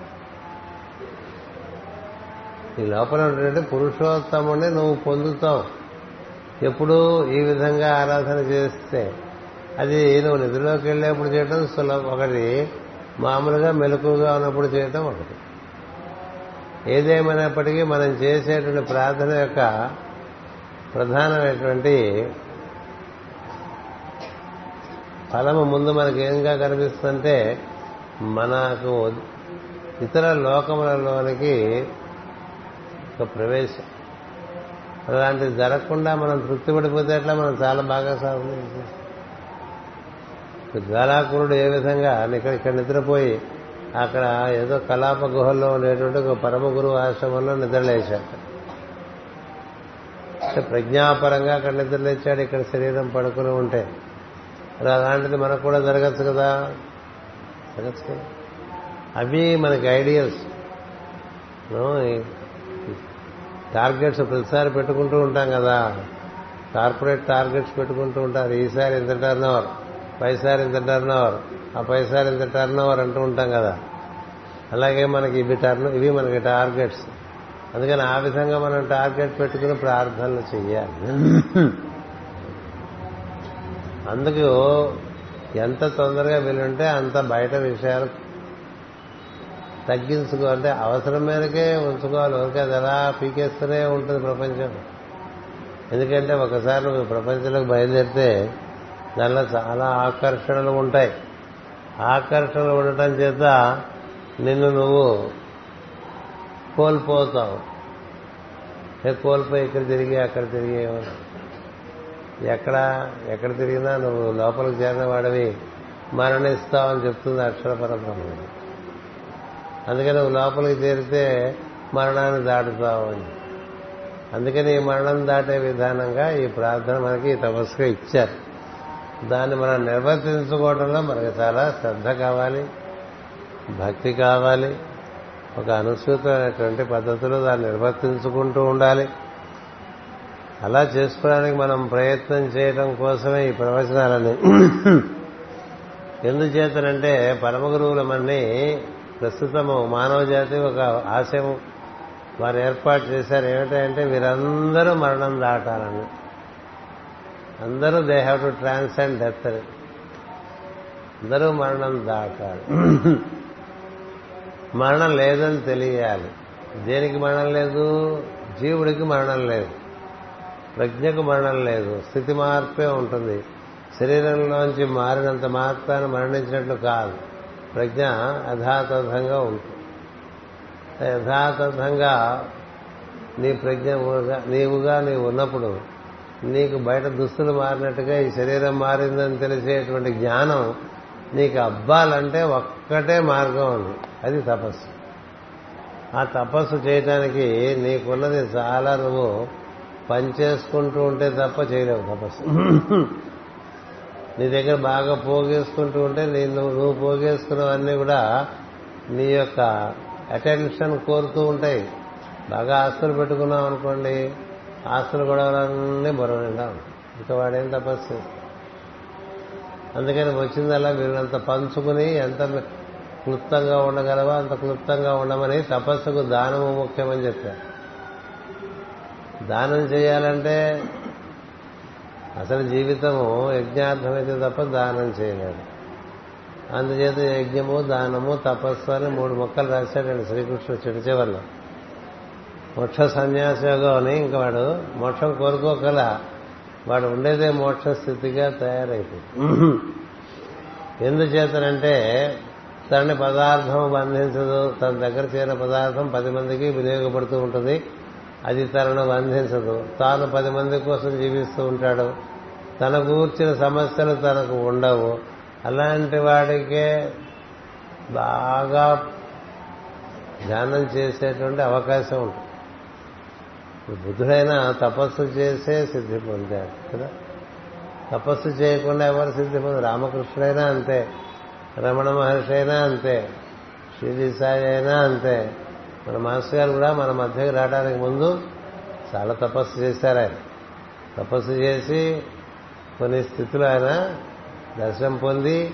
ఈ లోపల ఉన్నటువంటి పురుషోత్తముని నువ్వు పొందుతావు. ఎప్పుడు ఈ విధంగా ఆరాధన చేస్తే అది నువ్వు నిధుల్లోకి వెళ్ళేప్పుడు చేయటం సులభం. ఒకటి మామూలుగా మెలకుగా ఉన్నప్పుడు చేయటం ఒకటి. ఏదేమైనప్పటికీ మనం చేసేటువంటి ప్రార్థన యొక్క ప్రధానమైనటువంటి ఫలము ముందు మనకేంగా ఏంగా కనిపిస్తుందంటే మనకు ఇతర లోకములలోనికి ఒక ప్రవేశం. అలాంటిది జరగకుండా మనం తృప్తి పడిపోతే అట్లా మనం చాలా బాగా సాధన జ్వాలాకురుడు ఏ విధంగా ఇక్కడ ఇక్కడ నిద్రపోయి అక్కడ ఏదో కలాప గుహల్లో ఉండేటువంటి ఒక పరమ గురువు ఆశ్రమంలో నిద్రలేశాడు అంటే ప్రజ్ఞాపరంగా అక్కడ నిద్రలేచాడు. ఇక్కడ శరీరం పడుకుని ఉంటే మరి అలాంటిది మనకు కూడా జరగచ్చు కదా? జరగచ్చు కదా? అవి మనకి ఐడియల్స్ టార్గెట్స్ ప్రతిసారి పెట్టుకుంటూ ఉంటాం కదా. కార్పొరేట్ టార్గెట్స్ పెట్టుకుంటూ ఉంటారు. ఈసారి ఇంత టర్న్ ఓవర్ పైసారి ఇంత టర్న్ ఓవర్ ఆ పైసారి ఇంత టర్న్ ఓవర్ అంటూ ఉంటాం కదా. అలాగే మనకి ఇవి టర్న్ ఇవి మనకి టార్గెట్స్. అందుకని ఆ విధంగా మనం టార్గెట్ పెట్టుకుని ప్రార్థనలు చెయ్యాలి. అందుకు ఎంత తొందరగా వీలుంటే అంత బయట విషయాలు తగ్గించుకో అంటే అవసరం మేరకే ఉంచుకోవాలి. ఊరికే అది అలా పీకేస్తూనే ఉంటుంది ప్రపంచం. ఎందుకంటే ఒకసారి నువ్వు ప్రపంచంలోకి బయలుదేరితే దానిలో చాలా ఆకర్షణలు ఉంటాయి. ఆకర్షణలు ఉండటం చేత నిన్ను నువ్వు కోల్పోతావు. ఏ కోల్పోయి ఇక్కడ తిరిగి అక్కడ తిరిగి ఎక్కడ ఎక్కడ తిరిగినా నువ్వు లోపలికి చేరిన వాడివి మరణిస్తావని చెప్తుంది అక్షర పరబ్రహ్మ అందుకని నువ్వు లోపలికి చేరితే మరణాన్ని దాటుతావు అని. అందుకని ఈ మరణం దాటే విధానంగా ఈ ప్రార్థన మనకి ఈ తపస్సుగా ఇచ్చారు. దాన్ని మనం నిర్వర్తించుకోవడంలో మనకి చాలా శ్రద్ధ కావాలి భక్తి కావాలి. ఒక అనుసృతమైనటువంటి పద్ధతిలో దాన్ని నిర్వర్తించుకుంటూ ఉండాలి. అలా చేసుకోవడానికి మనం ప్రయత్నం చేయడం కోసమే ఈ ప్రవచనాలని ఎందుచేతనంటే పరమ గురువులు మన్ని ప్రస్తుతము మానవ జాతి ఒక ఆశయం వారు ఏర్పాటు చేశారు. ఏమిటంటే వీరందరూ మరణం దాటాలని. అందరూ they have to transcend death అందరూ మరణం దాటాలి. మరణం లేదని తెలియాలి. దేనికి మరణం లేదు? జీవుడికి మరణం లేదు. ప్రజ్ఞకు మరణం లేదు. స్థితి మార్పే ఉంటుంది. శరీరంలోంచి మారినంత మాత్రాన్ని మరణించినట్లు కాదు. ప్రజ్ఞ యథాతథంగా ఉంటుంది. యథాతథంగా నీ ప్రజ్ఞ నీవుగా నీవు ఉన్నప్పుడు నీకు బయట దుస్తులు మారినట్టుగా ఈ శరీరం మారిందని తెలిసేటువంటి జ్ఞానం నీకు అబ్బాలంటే ఒక్కటే మార్గం ఉంది. అది తపస్సు. ఆ తపస్సు చేయటానికి నీకున్నది చాలా నువ్వు పనిచేసుకుంటూ ఉంటే తప్ప చేయలేవు తపస్సు. నీ దగ్గర బాగా పోగేసుకుంటూ ఉంటే నీ నువ్వు పోగేసుకున్నవన్నీ కూడా నీ యొక్క అటెన్షన్ కోరుతూ ఉంటాయి. బాగా ఆస్తులు పెట్టుకున్నాం అనుకోండి ఆస్తులు గొడవలన్నీ బరువు నిండా ఇంకా వాడేం తపస్సు? అందుకని వచ్చిందల్లా వీళ్ళంత పంచుకుని ఎంత క్లుప్తంగా ఉండగలవా అంత క్లుప్తంగా ఉండమని తపస్సుకు దానము ముఖ్యమని చెప్పారు. దానం చేయాలంటే అసలు జీవితము యజ్ఞార్థమైతే తప్ప దానం చేయలేదు. అందుచేత యజ్ఞము దానము తపస్సు అని మూడు మొక్కలు రాశాడండి శ్రీకృష్ణుడు చెడు చివరిలో మోక్ష సన్యాసయోగం అని ఇంకా వాడు మోక్షం కోరుకోగల వాడు ఉండేదే మోక్ష స్థితిగా తయారైపోయింది. ఎందుచేతనంటే తనని పదార్థం బంధించదు. తన దగ్గర చేరిన పదార్థం పది మందికి వినియోగపడుతూ ఉంటుంది. అది తనను బంధించదు. తాను పది మంది కోసం జీవిస్తూ ఉంటాడు. తన కూర్చిన సమస్యలు తనకు ఉండవు. అలాంటి వాడికే బాగా ధ్యానం చేసేటువంటి అవకాశం ఉంటుంది. బుద్ధుడైనా తపస్సు చేసే సిద్ధి పొందాడు కదా? తపస్సు చేయకుండా ఎవరు సిద్ధి పొందారు? రామకృష్ణుడైనా అంతే రమణ మహర్షి అయినా అంతే శ్రీ సాయి అయినా అంతే. మన మాస్టర్ గారు కూడా మన మధ్యకి రావడానికి ముందు చాలా తపస్సు చేశారు ఆయన. తపస్సు చేసి కొన్ని స్థితులు ఆయన దర్శనం పొంది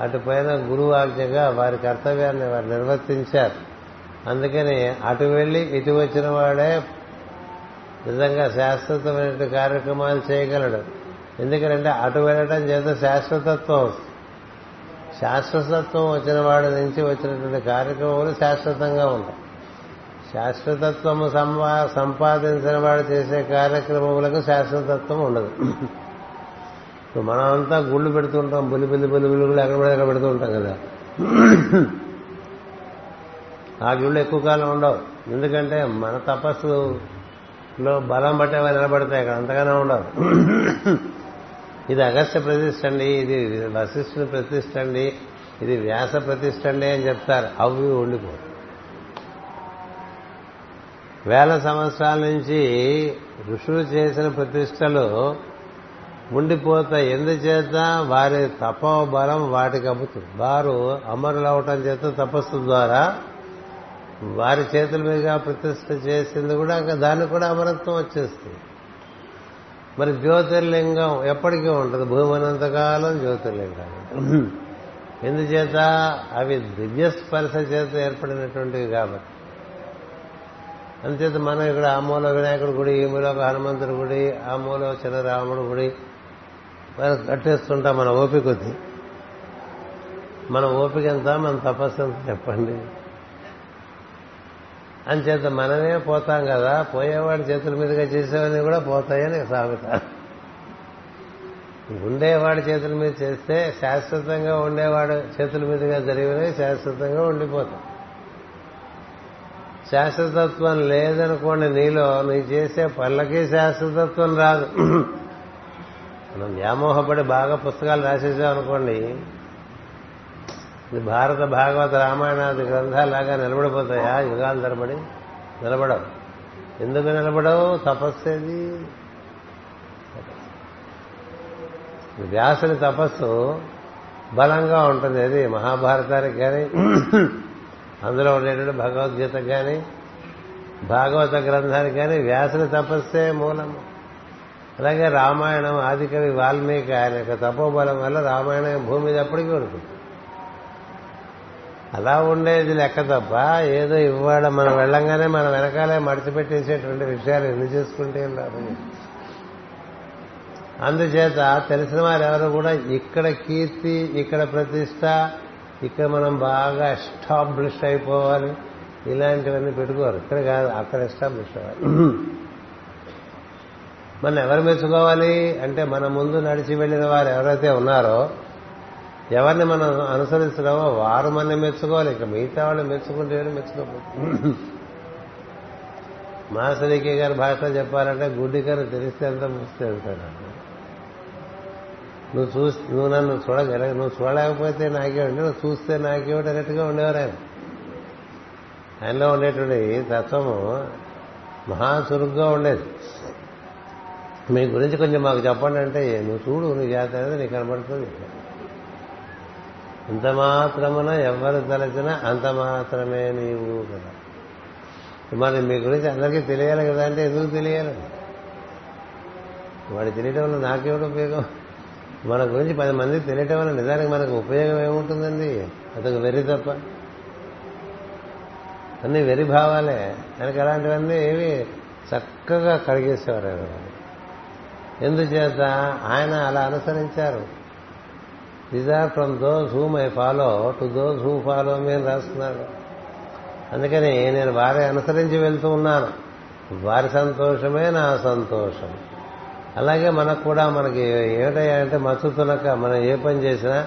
అటుపైన గురువు ఆజ్ఞగా వారి కర్తవ్యాన్ని వారు నిర్వర్తించారు. అందుకని అటు వెళ్ళి ఇటు వచ్చిన వాడే నిజంగా శాశ్వతమైన కార్యక్రమాలు చేయగలడు. ఎందుకంటే అటు వెళ్ళటం చేత శాశ్వతత్వం శాశ్వతత్వం వచ్చిన వాడి నుంచి వచ్చినటువంటి కార్యక్రమాలు శాశ్వతంగా ఉంటాయి. శాశ్వతత్వము సంపా సంపాదించిన వాడు చేసే కార్యక్రమములకు శాశ్వతత్వం ఉండదు. ఇప్పుడు మనమంతా గుళ్ళు పెడుతుంటాం బులి బుల్లి బులి బుల్లి గుళ్ళు ఎక్కడ పడితే పెడుతూ ఉంటాం కదా. ఆ గుళ్ళు ఎక్కువ కాలం ఉండవు. ఎందుకంటే మన తపస్సులో బలం బట్టే అవి నిలబడతాయి అక్కడ అంతగానే ఉండవు. ఇది అగస్త్య ప్రతిష్ట అండి ఇది వశిష్ఠుని ప్రతిష్ట అండి ఇది వ్యాస ప్రతిష్ట అండి అని చెప్తారు. అవి ఉండిపో వేల సంవత్సరాల నుంచి ఋషులు చేసిన ప్రతిష్టలు ఉండిపోతాయి. ఎందుచేత? వారి తపోబలం వాటికి అమ్ముతుంది. వారు అమరులు అవటం చేత తపస్సు ద్వారా వారి చేతుల మీద ప్రతిష్ట చేసింది కూడా దానికి కూడా అమరత్వం వచ్చేస్తుంది. మరి జ్యోతిర్లింగం ఎప్పటికీ ఉంటుంది? భూమనంతకాలం జ్యోతిర్లింగం ఎందుచేత? అవి దివ్య స్పర్శ చేత ఏర్పడినటువంటివి కాబట్టి. అంతేత మనం ఇక్కడ ఆ మూల వినాయకుడి గుడి ఈ మూల హనుమంతుడి గుడి ఆ మూల చిన్న రాముడి గుడి. మనం కట్టేస్తుంటాం మన ఓపిక కొద్ది. మన ఓపిక ఎంత మన తపస్సు ఎంత చెప్పండి. అంచేత మనమే పోతాం కదా పోయేవాడి చేతుల మీదుగా చేసేవన్నీ కూడా పోతాయని సాగుతా ఉండేవాడి చేతుల మీద చేస్తే శాశ్వతంగా ఉండేవాడు చేతుల మీదుగా జరిగినవి శాశ్వతంగా ఉండిపోతాం శాశ్వతత్వం లేదనుకోండి నీలో నీ చేసే పళ్ళకి శాశ్వతత్వం రాదు. మనం వ్యామోహపడి బాగా పుస్తకాలు రాసేసాం అనుకోండి భారత భాగవత రామాయణాది గ్రంథాలాగా నిలబడిపోతాయా? యుగాలు తరబడి నిలబడవు. ఎందుకు నిలబడవు? తపస్సేది వ్యాసుని తపస్సు బలంగా ఉంటుంది అది మహాభారతానికి కానీ అందులో ఉండేటువంటి భగవద్గీత కానీ భాగవత గ్రంథానికి కానీ వ్యాసుని తపస్సే మూలం. అలాగే రామాయణం ఆదికవి వాల్మీకి ఆయన యొక్క తపోబలం వల్ల రామాయణం భూమి మీద అప్పటికీ ఉంటుంది అలా ఉండేది లెక్క తప్ప ఏదో ఇవాళ మనం వెళ్ళంగానే మనం వెనకాలే మడిచిపెట్టేసేటువంటి విషయాలు ఎన్ని చేసుకుంటే రాదు అందుచేత తెలిసిన వారు ఎవరు కూడా ఇక్కడ కీర్తి ఇక్కడ ప్రతిష్ట ఇక్కడ మనం బాగా ఎస్టాబ్లిష్ అయిపోవాలి. ఇలాంటివన్నీ పెట్టుకోరు. ఇక్కడ కాదు అక్కడ ఎస్టాబ్లిష్ అవ్వాలి. <clears throat> మన ఎవరు మెచ్చుకోవాలి అంటే మన ముందు నడిచి వెళ్ళిన వారు ఎవరైతే ఉన్నారో ఎవరిని మనం అనుసరిస్తున్నామో వారు మనం మెచ్చుకోవాలి. ఇక మిగతా వాళ్ళు మెచ్చుకుంటే మెచ్చుకోకపోతే <clears throat> మాసరికే గారి భాషలో చెప్పాలంటే గుడ్డికరు తెలిస్తే ఎంత ముస్తే అంటారు నువ్వు చూసి నువ్వు నన్ను చూడగల నువ్వు చూడలేకపోతే నాకేమిటి నువ్వు చూస్తే నాకేమిటి అన్నట్టుగా ఉండేవారు ఆయన. ఆయనలో ఉండేటువంటి తత్వము మహా చురుగ్గా ఉండేది. మీ గురించి కొంచెం మాకు చెప్పండి అంటే నువ్వు చూడు నీ జాతర అనేది నీకు కనబడుతుంది. ఇంత మాత్రమున ఎవరు తలచినా అంత మాత్రమే నీవు కదా. మరి మీ గురించి అందరికీ తెలియాలి కదా అంటే ఎందుకు తెలియాలి? వాడు తెలియటం వల్ల నాకేమిటి ఉపయోగం? మన గురించి పది మంది తెలియటం వల్ల నిజానికి మనకు ఉపయోగం ఏముంటుందండి? అదొక వెర్రి తప్ప. అన్ని వెరి భావాలే. ఆయనకి అలాంటివన్నీ ఏవి చక్కగా కడిగేసేవారు ఆయన ఎందుచేత ఆయన అలా అనుసరించారు. These are from those whom I follow to those who follow me అని రాస్తున్నారు. అందుకని నేను వారి అనుసరించి వెళ్తూ ఉన్నాను. వారి సంతోషమే నా సంతోషం. అలాగే మనకు కూడా మనకి ఏమిటంటే అంటే మనం ఏ పని చేసినా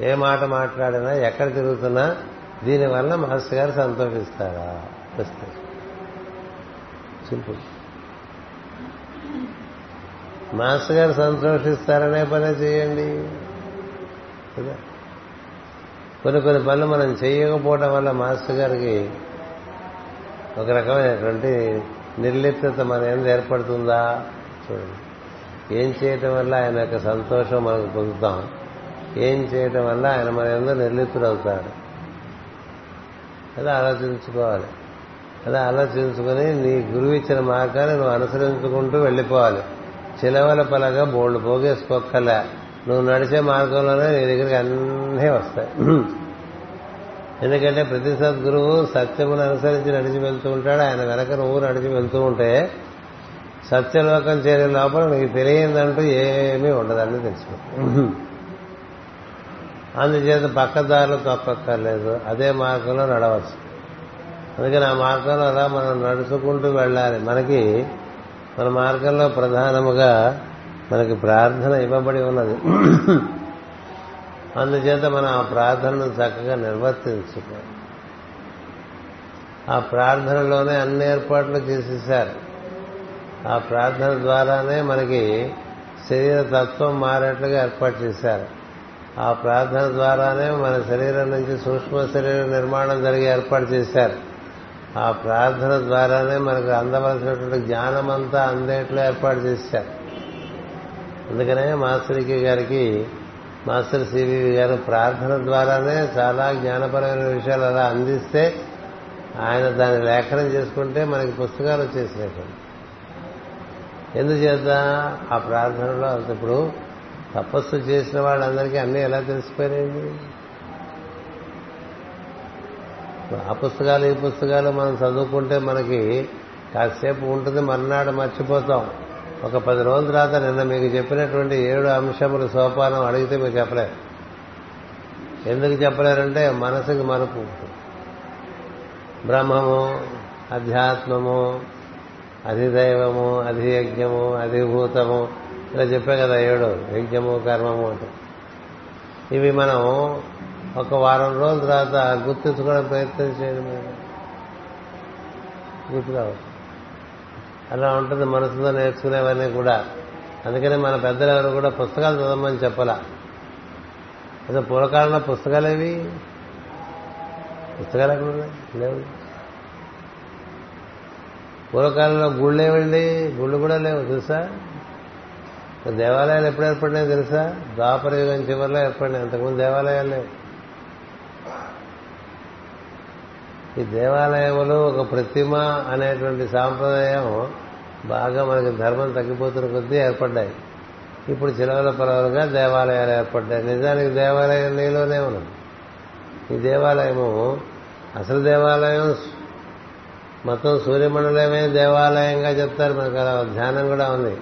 ఏ మాట మాట్లాడినా ఎక్కడ తిరుగుతున్నా దీనివల్ల మాస్టర్ గారు సంతోషిస్తారా? సింపుల్. మాస్టర్ గారు సంతోషిస్తారనే పనే చేయండి. కదా? కొన్ని కొన్ని పనులు మనం చేయకపోవడం వల్ల మాస్టర్ గారికి ఒక రకమైనటువంటి నిర్లిప్తత మన ఏం ఏర్పడుతుందా? చూడండి. ఏం చేయటం వల్ల ఆయన యొక్క సంతోషం మనకు పొందుతాం? ఏం చేయటం వల్ల ఆయన మన ఎందు నిర్లిప్తుడు అవుతాడు అలా ఆలోచించుకోవాలి. అలా ఆలోచించుకొని నీ గురువు ఇచ్చిన మార్గాన్ని నువ్వు అనుసరించుకుంటూ వెళ్ళిపోవాలి. చిలవల పలగా బోళ్ళు పోగేసుకోక్కలే నువ్వు నడిచే మార్గంలోనే నీ దగ్గరికి అన్నీ వస్తాయి. ఎందుకంటే ప్రతి సద్గురువు సత్యమును అనుసరించి నడిచి వెళ్తూ ఉంటాడు. ఆయన వెనక నువ్వు నడిచి వెళ్తూ ఉంటే సత్యలోకం చేరే లోపల నీకు తెలియదంటూ ఏమీ ఉండదని తెలుసు అందుచేత పక్కదారులు తొక్కక్కర్లేదు అదే మార్గంలో నడవచ్చు. అందుకని ఆ మార్గంలో అలా మనం నడుచుకుంటూ వెళ్ళాలి. మనకి మన మార్గంలో ప్రధానముగా మనకి ప్రార్థన ఇవ్వబడి ఉన్నది. అందుచేత మనం ఆ ప్రార్థనను చక్కగా నిర్వర్తించుకోవాలి. ఆ ప్రార్థనలోనే అన్ని ఏర్పాట్లు చేసేసారు. ఆ ప్రార్థన ద్వారానే మనకి శరీర తత్వం మారేట్లుగా ఏర్పాటు చేశారు. ఆ ప్రార్థన ద్వారానే మన శరీరం నుంచి సూక్ష్మ శరీర నిర్మాణం జరిగి ఏర్పాటు చేశారు. ఆ ప్రార్థన ద్వారానే మనకు అందవలసినటువంటి జ్ఞానం అంతా ఏర్పాటు చేశారు. అందుకనే మాస్టర్కి గారికి మాస్టర్ సివివి గారు ప్రార్థన ద్వారానే చాలా జ్ఞానపరమైన విషయాలు అలా అందిస్తే ఆయన దాన్ని లేఖనం చేసుకుంటే మనకి పుస్తకాలు వచ్చేసినట్టు. ఎందుచేత? ఆ ప్రార్థనలో ఇప్పుడు తపస్సు చేసిన వాళ్ళందరికీ అన్నీ ఎలా తెలిసిపోయాయండి ఆ పుస్తకాలు ఈ పుస్తకాలు మనం చదువుకుంటే మనకి కాసేపు ఉంటుంది మర్నాడు మర్చిపోతాం. ఒక పది రోజుల తర్వాత నిన్న మీకు చెప్పినటువంటి ఏడు అంశములు సోపానం అడిగితే మీరు చెప్పలేరు. ఎందుకు చెప్పలేరంటే మనసుకి మరపు బ్రహ్మము అధ్యాత్మము అధిదైవము అధియజ్ఞము అధిభూతము ఇలా చెప్పే కదా ఏడు యజ్ఞము కర్మము అంటే. ఇవి మనం ఒక వారం రోజుల తర్వాత గుర్తించుకోవడం ప్రయత్నం చేయడం గుర్తురావు. అలా ఉంటుంది మనసులో నేర్చుకునేవన్నీ కూడా. అందుకని మన పెద్దలు ఎవరు కూడా పుస్తకాలు చదవమని చెప్పలా. అసలు పూర్వకాలంలో పుస్తకాలేవి? పుస్తకాలు ఎక్కడ లేవు. పూర్వకాలంలో గుళ్ళు గుళ్ళు కూడా లేవు తెలుసా? దేవాలయాలు ఎప్పుడు ఏర్పడినాయో తెలుసా? ద్వాపర యుగం చివరిలో ఏర్పడినాయి అంతకుముందు దేవాలయాలు లేవు. ఈ దేవాలయంలో ఒక ప్రతిమ అనేటువంటి సాంప్రదాయం బాగా మనకి ధర్మం తగ్గిపోతున్న కొద్దీ ఏర్పడ్డాయి. ఇప్పుడు చిలవల పొలవలుగా దేవాలయాలు ఏర్పడ్డాయి. నిజానికి దేవాలయం నీలోనే ఉన్నది. ఈ దేవాలయము అసలు దేవాలయం మొత్తం సూర్యమండలమే దేవాలయంగా చెప్తారు. మనకు అలా ధ్యానం కూడా ఉంది.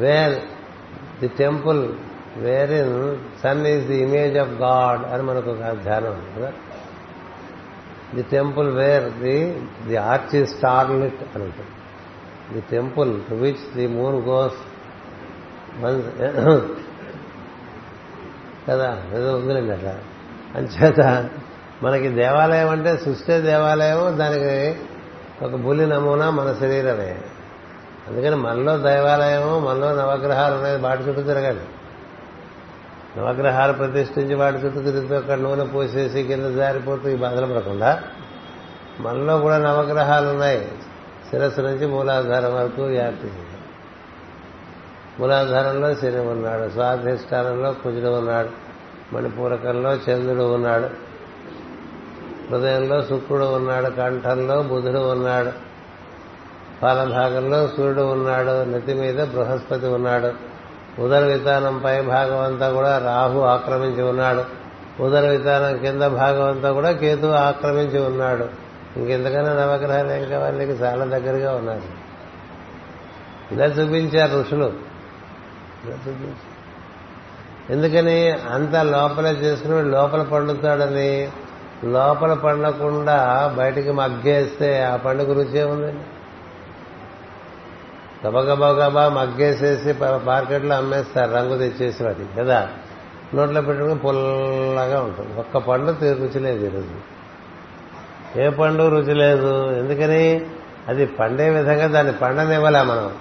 Where the temple wherein sun is the image of God అని మనకు ఒక ధ్యానం ఉంది కదా. The temple where the the arch ఈ స్టార్ లిట్ అని ఉంటుంది. The temple to which the moon goes కదా ఏదో ఉందిలేండి అట్లా. అంచేత మనకి దేవాలయం అంటే సృష్టి దేవాలయం దానికి ఒక బుల్లి నమూనా మన శరీరమే. అందుకని మనలో దేవాలయము మనలో నవగ్రహాలు ఉన్నాయి వాటి చుట్టూ తిరగాలి. నవగ్రహాలు ప్రతిష్ఠించి వాటి చుట్టూ తిరిగితే అక్కడ నూనె పోసేసి కింద జారిపోతూ ఈ బాధలు పడకుండా మనలో కూడా నవగ్రహాలు ఉన్నాయి. శిరస్సు నుంచి మూలాధారం వరకు వ్యాప్తి మూలాధారంలో శని ఉన్నాడు స్వాధిష్టానంలో కుజుడు ఉన్నాడు మణిపూరకంలో చంద్రుడు ఉన్నాడు. హృదయంలో శుక్రుడు ఉన్నాడు కంఠంలో బుధుడు ఉన్నాడు పాలభాగంలో సూర్యుడు ఉన్నాడు నెత్తి మీద బృహస్పతి ఉన్నాడు. ఉదర వితానం పై భాగం అంతా కూడా రాహు ఆక్రమించి ఉన్నాడు. ఉదర వితానం కింద భాగం అంతా కూడా కేతు ఆక్రమించి ఉన్నాడు. ఇంకెంతకన్నా నవగ్రహాలు ఏం కావాలి? నీకు చాలా దగ్గరగా ఉన్నారు. ఇలా చూపించారు ఋషులు. ఇలా చూపించారు. ఎందుకని? అంత లోపల చేసుకుని లోపల పండుతాడని లోపల పండకుండా బయటికి మగ్గేస్తే ఆ పండుగ రుచి ఏముందండి గబగబగబా మగ్గేసేసి మార్కెట్లో అమ్మేస్తారు రంగు తెచ్చేసి వాటి కదా? నోట్లో పెట్టుకుని పుల్లగా ఉంటుంది. ఒక్క పండు రుచి లేదు ఈరోజు ఏ పండు రుచి లేదు? ఎందుకని? అది పండే విధంగా దాన్ని పండనివ్వలే మనం.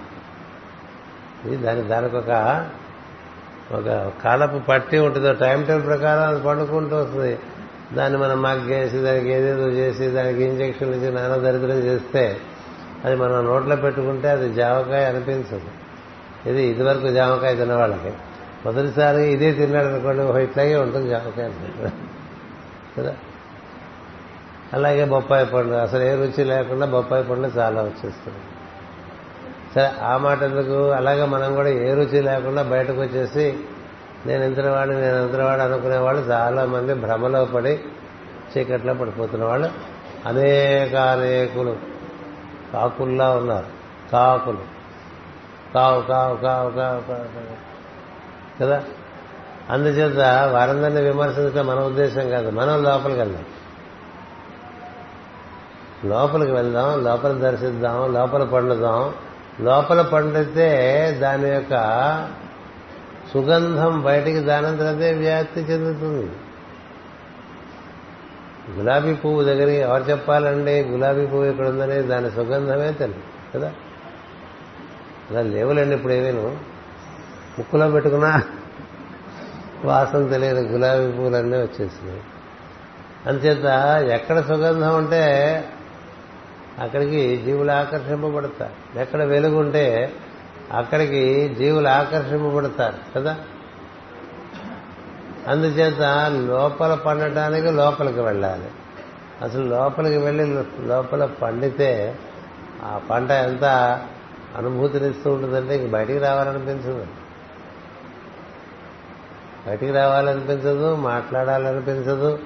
ఇది దాని దానికి ఒక ఒక కాలపు పట్టి ఉంటుంది. టైం టేబుల్ ప్రకారం అది పండుకుంటూ వస్తుంది. దాన్ని మనం మగ్గేసి దానికి ఏదేదో చేసి దానికి ఇంజక్షన్లు ఇచ్చి నానా దరిద్రం చేస్తే అది మనం నోట్లో పెట్టుకుంటే అది జామకాయ అనిపించదు. ఇది ఇదివరకు జామకాయ తినేవాళ్ళకి. మొదటిసారి ఇదే తిన్నాడు అనుకోండి ఇట్లాగే ఉంటుంది జామకాయ కదా? అలాగే బొప్పాయి పండు అసలు ఏ రుచి లేకుండా బొప్పాయి పండు చాలా వచ్చేస్తుంది. సరే ఆ మాట ఎందుకు? అలాగే మనం కూడా ఏ రుచి లేకుండా బయటకు వచ్చేసి నేను ఎంతవాడు నేను ఎంతవాడు అనుకునేవాళ్ళు చాలా మంది భ్రమలో పడి చీకట్లో పడిపోతున్న వాళ్ళు అనేక అనేకులు. కాకుల్లా ఉన్నారు. కాకులు. కావు కావు కావు కావు కావు కావు. కదా? అందుచేత వారందరినీ విమర్శించడం మన ఉద్దేశం కాదు. మనం లోపలికి వెళ్దాం. లోపలికి వెళ్దాం లోపల దర్శిద్దాం లోపల పండుదాం. లోపల పండితే దాని యొక్క సుగంధం బయటికి దానంతరదే వ్యాప్తి చెందుతుంది. గులాబీ పువ్వు దగ్గర ఎవరు చెప్పాలండి? గులాబీ పువ్వు ఇక్కడ ఉందని దాని సుగంధమే తెలియదు కదా? అలా లేవులండి ఇప్పుడు ఏమేను ముక్కులో పెట్టుకున్నా వాసన తెలియదు గులాబీ పువ్వులన్నీ వచ్చేసినాయి. అంతేత ఎక్కడ సుగంధం ఉంటే అక్కడికి జీవులు ఆకర్షింపబడతారు. ఎక్కడ వెలుగుంటే అక్కడికి జీవులు ఆకర్షింపబడతారు కదా? అందుచేత లోపల పండటానికి లోపలికి వెళ్ళాలి. అసలు లోపలికి వెళ్ళి లోపల పండితే ఆ పంట ఎంత అనుభూతినిస్తూ ఉంటుందంటే ఇంక బయటికి రావాలనిపించదు. బయటికి రావాలనిపించదు మాట్లాడాలనిపించదు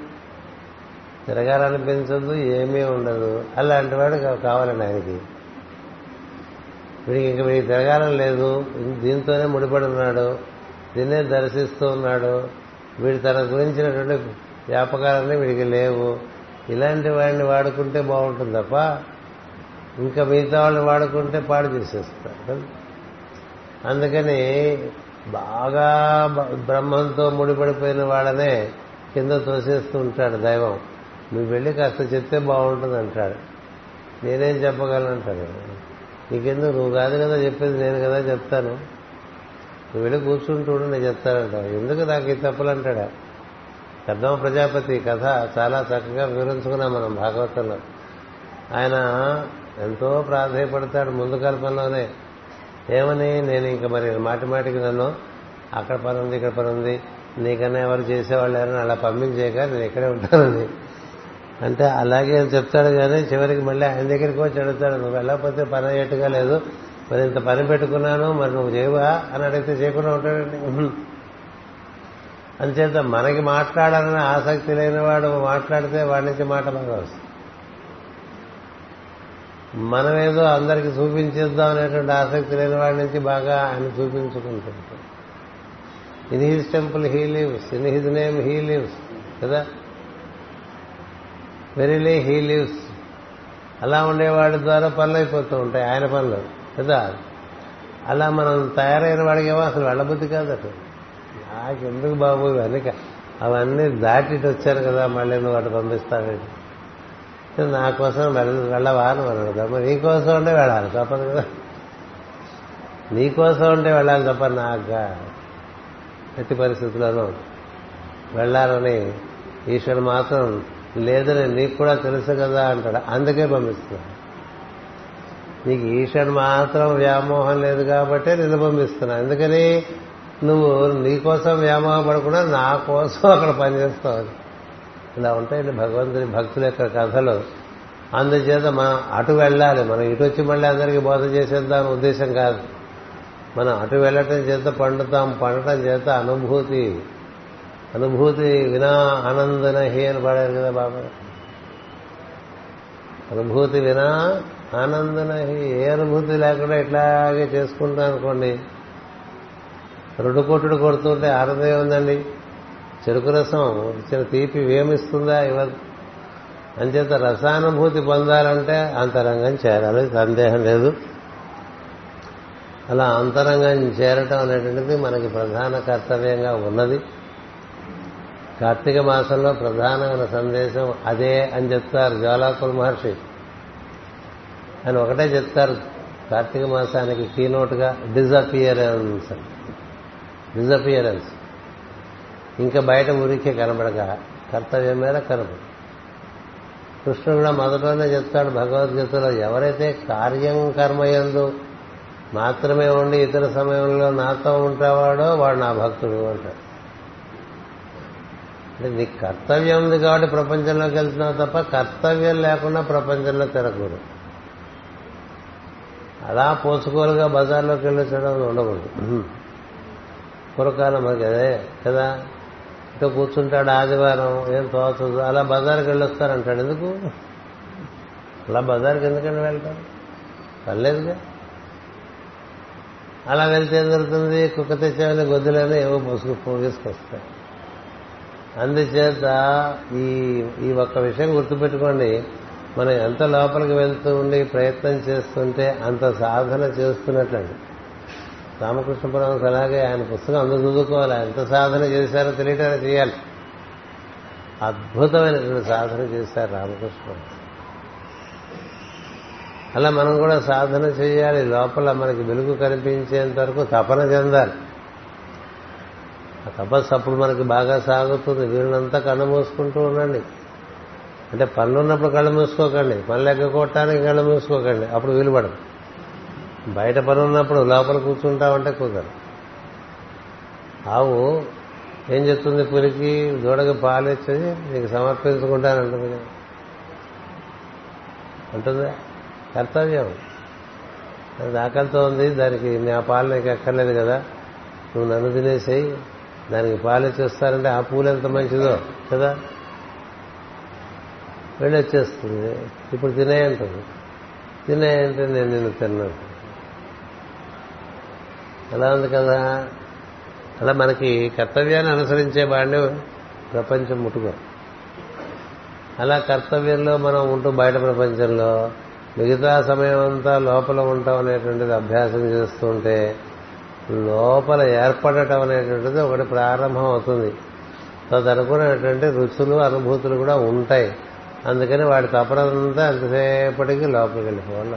తిరగాలనిపించదు ఏమీ ఉండదు. అలాంటి వాడు కావాలండి ఆయనకి. వీడికి ఇంక వీడికి తిరగాలని లేదు. దీంతోనే ముడిపడి ఉన్నాడు. దీన్నే దర్శిస్తూ ఉన్నాడు. వీడి తన గురించినటువంటి వ్యాపకాలన్నీ వీడికి లేవు. ఇలాంటి వాడిని వాడుకుంటే బాగుంటుంది తప్ప ఇంకా మిగతా వాళ్ళని వాడుకుంటే పాడు చేసేస్తారు అందుకని బాగా బ్రహ్మంతో ముడిపడిపోయిన వాళ్ళనే కింద తోసేస్తూ ఉంటాడు దైవం. నువ్వు వెళ్ళి కాస్త చెప్తే బాగుంటుంది అంటాడు నేనేం చెప్పగలను అంటాడు? నీకెందుకు? నువ్వు కాదు కదా చెప్పేది నేను కదా చెప్తాను. నువ్వు వెళ్ళి కూర్చుంటూ నేను చెప్తానంట ఎందుకు నాకు ఈ తప్పులంటాడా? కర్దమ ప్రజాపతి కథ చాలా చక్కగా వివరించుకున్నాం మనం భాగవతంలో. ఆయన ఎంతో ప్రాధాయపడతాడు ముందు కల్పంలోనే. ఏమని? నేను ఇంకా మరి మాటి మాటికి నన్ను అక్కడ పని ఉంది ఇక్కడ పని ఉంది నీకన్నా ఎవరు చేసేవాళ్ళు ఎవరైనా అలా పంపించేయక నేను ఇక్కడే ఉంటానని. అంటే అలాగే చెప్తాడు కానీ చివరికి మళ్ళీ ఆయన దగ్గరికి వచ్చి అడుగుతాడు నువ్వు వెళ్ళకపోతే పని అయ్యేట్టుగా లేదు? మరి ఇంత పని పెట్టుకున్నాను మరి నువ్వు చేయవా? అని అడిగితే చేయకుండా ఉంటాడండి. అంచేత మనకి మాట్లాడాలని ఆసక్తి లేనివాడు మాట్లాడితే వాడి నుంచి మాట బాగా వస్తుంది మనమేదో అందరికి చూపించేద్దాం అనేటువంటి ఆసక్తి లేని వాడి నుంచి బాగా ఆయన చూపించుకుంటుంటాం in his temple he lives in his name he lives కదా? Verily he lives. అలా ఉండేవాడి ద్వారా పనులు అయిపోతూ ఉంటాయి ఆయన పనులు. కదా? అలా మనం తయారైన వాడికి ఏమో అసలు వెళ్ళబుద్ధి అటు. నాకెందుకు బాబు ఇవన్నీ అవన్నీ దాటిటి వచ్చారు కదా మళ్ళీ నువ్వు అటు పంపిస్తావేంటి నా కోసం వెళ్ళవా అని మనం నీ కోసం ఉంటే వెళ్ళాలి తప్పదు కదా. నీ కోసం ఉంటే వెళ్ళాలి తప్ప నాకు? ఎట్టి పరిస్థితుల్లోనూ వెళ్ళాలని ఈశ్వరుడు మాత్రం లేదని నీకు కూడా తెలుసు కదా అంటాడు. అందుకే పంపిస్తున్నాడు. నీకు ఈశ్వరుడు మాత్రం వ్యామోహం లేదు కాబట్టే నిన్ను పంపిస్తున్నా. ఎందుకని నువ్వు నీ కోసం వ్యామోహం పడకుండా నా కోసం అక్కడ పనిచేస్తావు. ఇలా ఉంటాయండి భగవంతుని భక్తుల యొక్క కథలు. అందుచేత మనం అటు వెళ్ళాలి. మనం ఇటు వచ్చి మళ్ళీ అందరికీ బోధ చేసేద్దాం ఉద్దేశం కాదు. మనం అటు వెళ్ళటం చేత పండుతాం పండటం చేత అనుభూతి అనుభూతి వినా ఆనందనహి అని పాడారు కదా బాబా. అనుభూతి వినా ఆనందనహి ఏ అనుభూతి లేకుండా ఇట్లాగే చేసుకుంటాం అనుకోండి. రెండు కొట్టుడు కొడుతుంటే ఆరదే ఉందండి చెరుకు రసం ఇచ్చిన తీపి వేమిస్తుందా ఇవ్వదు అంచేత రసానుభూతి పొందాలంటే అంతరంగం చేరాలి సందేహం లేదు. అలా అంతరంగం చేరటం అనేటువంటిది మనకి ప్రధాన కర్తవ్యంగా ఉన్నది. కార్తీక మాసంలో ప్రధానమైన సందేశం అదే అని చెప్తారు జ్వాలాకుల మహర్షి. అని ఒకటే చెప్తారు కార్తీక మాసానికి కీనోట్గా డిజపియరెన్స్ డిజపియరెన్స్ ఇంకా బయట ఊరికే కనబడక కర్తవ్యం మీద కనబడు. కృష్ణుడు కూడా మొదటనే చెప్తాడు భగవద్గీతలో ఎవరైతే కార్యం కర్మయందు మాత్రమే ఉండి ఇతర సమయంలో నాతో ఉంటావాడో వాడు నా భక్తుడు అంటాడు. అంటే నీకు కర్తవ్యం ఉంది కాబట్టి ప్రపంచంలోకి వెళ్తున్నావు తప్ప కర్తవ్యం లేకుండా ప్రపంచంలో తిరగకూడదు. అలా పోసుకోలుగా బజార్లోకి వెళ్ళొచ్చడం ఉండకూడదు. పురకాలం మనకి అదే కదా? ఇక కూర్చుంటాడు ఆదివారం ఏం తోచదు అలా బజార్కి వెళ్ళొస్తారంటాడు. ఎందుకు? అలా బజార్కి ఎందుకంటే వెళ్తారు? పర్లేదుగా. అలా వెళ్తే ఏం జరుగుతుంది? కుక్క తెచ్చామని గొద్దులని ఏవో పొసుకు పోగేసుకొస్తాయి అందుచేత ఈ ఈ ఒక్క విషయం గుర్తుపెట్టుకోండి. మనం ఎంత లోపలికి వెళ్తూ ఉండి ప్రయత్నం చేస్తుంటే అంత సాధన చేస్తున్నట్లండి. రామకృష్ణ అలాగే ఆయన పుస్తకం అందరూ చదువుకోవాలి. ఎంత సాధన చేశారో తెలియటానికి చేయాలి. అద్భుతమైనటువంటి సాధన చేశారు రామకృష్ణ అలా మనం కూడా సాధన చేయాలి. లోపల మనకి వెలుగు కనిపించేంత వరకు తపన చెందాలి. ఆ తపస్సు అప్పుడు మనకి బాగా సాగుతుంది. వీళ్ళంతా కళ్ళు మూసుకుంటూ ఉండండి. అంటే పనులు ఉన్నప్పుడు కళ్ళు మూసుకోకండి. పనులు ఎగ్గొట్టడానికి కళ్ళు మూసుకోకండి. అప్పుడు వీలు పడదు. బయట పని ఉన్నప్పుడు లోపల కూర్చుంటామంటే కుదరదు. ఆవు ఏం చెప్తుంది పులికి? దూడకి పాలు ఇచ్చి నీకు సమర్పించుకుంటానంటుంది కదా. అంటుందా? కర్తవ్యం. అది ఆకలితో ఉంది. దానికి నా పాలు నీకు ఎక్కర్లేదు కదా. నువ్వు నన్ను తినేసేయి. దానికి పాలు ఇచ్చేస్తారంటే ఆ పూలు ఎంత మంచిదో కదా? వెళ్ళి వచ్చేస్తుంది. ఇప్పుడు తినేయంటుంది తినేయంటే నేను నిన్ను తిన్నాను అలా ఉంది కదా? అలా మనకి కర్తవ్యాన్ని అనుసరించే వాడిని ప్రపంచం ముట్టుకో అలా కర్తవ్యంలో మనం ఉంటూ బయట ప్రపంచంలో మిగతా సమయం అంతా లోపల ఉంటాం అనేటువంటిది అభ్యాసం చేస్తుంటే లోపల ఏర్పడటం అనేటువంటిది ఒకటి ప్రారంభం అవుతుంది. తదనుకున్నటువంటి రుచులు అనుభూతులు కూడా ఉంటాయి. అందుకని వాడి తపనంతా ఎంతసేపటికి లోపలికి వెళ్ళిపోవాలి.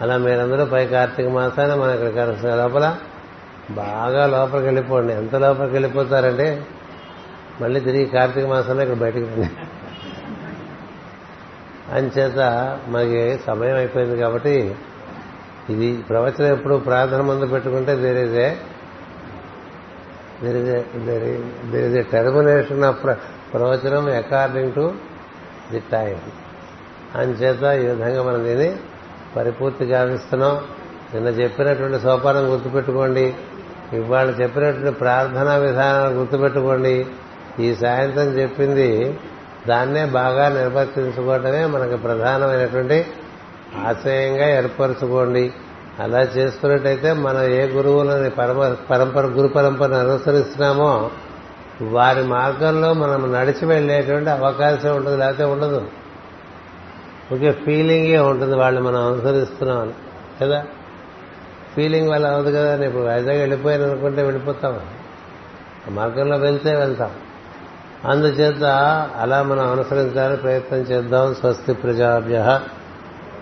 అలా మీరందరూ పై కార్తీక మాసాన మన ఇక్కడ కలిసిన లోపల బాగా లోపలికి వెళ్ళిపోండి. ఎంత లోపలికి వెళ్ళిపోతారంటే మళ్ళీ తిరిగి కార్తీక మాసంలో ఇక్కడ బయటకు రండి. అంచేత మనకి సమయం అయిపోయింది కాబట్టి ఇది ప్రవచనం ఎప్పుడు ప్రార్థన ముందు పెట్టుకుంటే there is a there is a termination of ప్రవచనం అకార్డింగ్ టు ది టైం అంచేత ఈ విధంగా మనం దీన్ని పరిపూర్తి గావిస్తున్నాం నిన్న చెప్పినటువంటి సోపానం గుర్తుపెట్టుకోండి. ఇవాళ చెప్పినటువంటి ప్రార్థనా విధానాలు గుర్తుపెట్టుకోండి. ఈ సాయంత్రం చెప్పింది దాన్నే బాగా నిర్వర్తించుకోవటమే మనకు ప్రధానమైనటువంటి ఆశయంగా ఏర్పరచుకోండి. అలా చేసుకున్నట్టయితే మనం ఏ గురువులని పరమ పరంపర గురు పరంపరను అనుసరిస్తున్నామో వారి మార్గంలో మనం నడిచి వెళ్ళేటువంటి అవకాశం ఉంటుంది లేకపోతే ఉండదు. ఒకే ఫీలింగే ఉంటుంది వాళ్ళు మనం అనుసరిస్తున్నాం కదా? ఫీలింగ్ వల్ల అవ్వదు కదా నేను ఇప్పుడు వైజాగ్ వెళ్ళిపోయాను అనుకుంటే వెళ్ళిపోతాం. మార్గంలో వెళ్తే వెళ్తాం. అందుచేత అలా మనం అనుసరించాలని ప్రయత్నం చేద్దాం. స్వస్తి ప్రజాభ్య.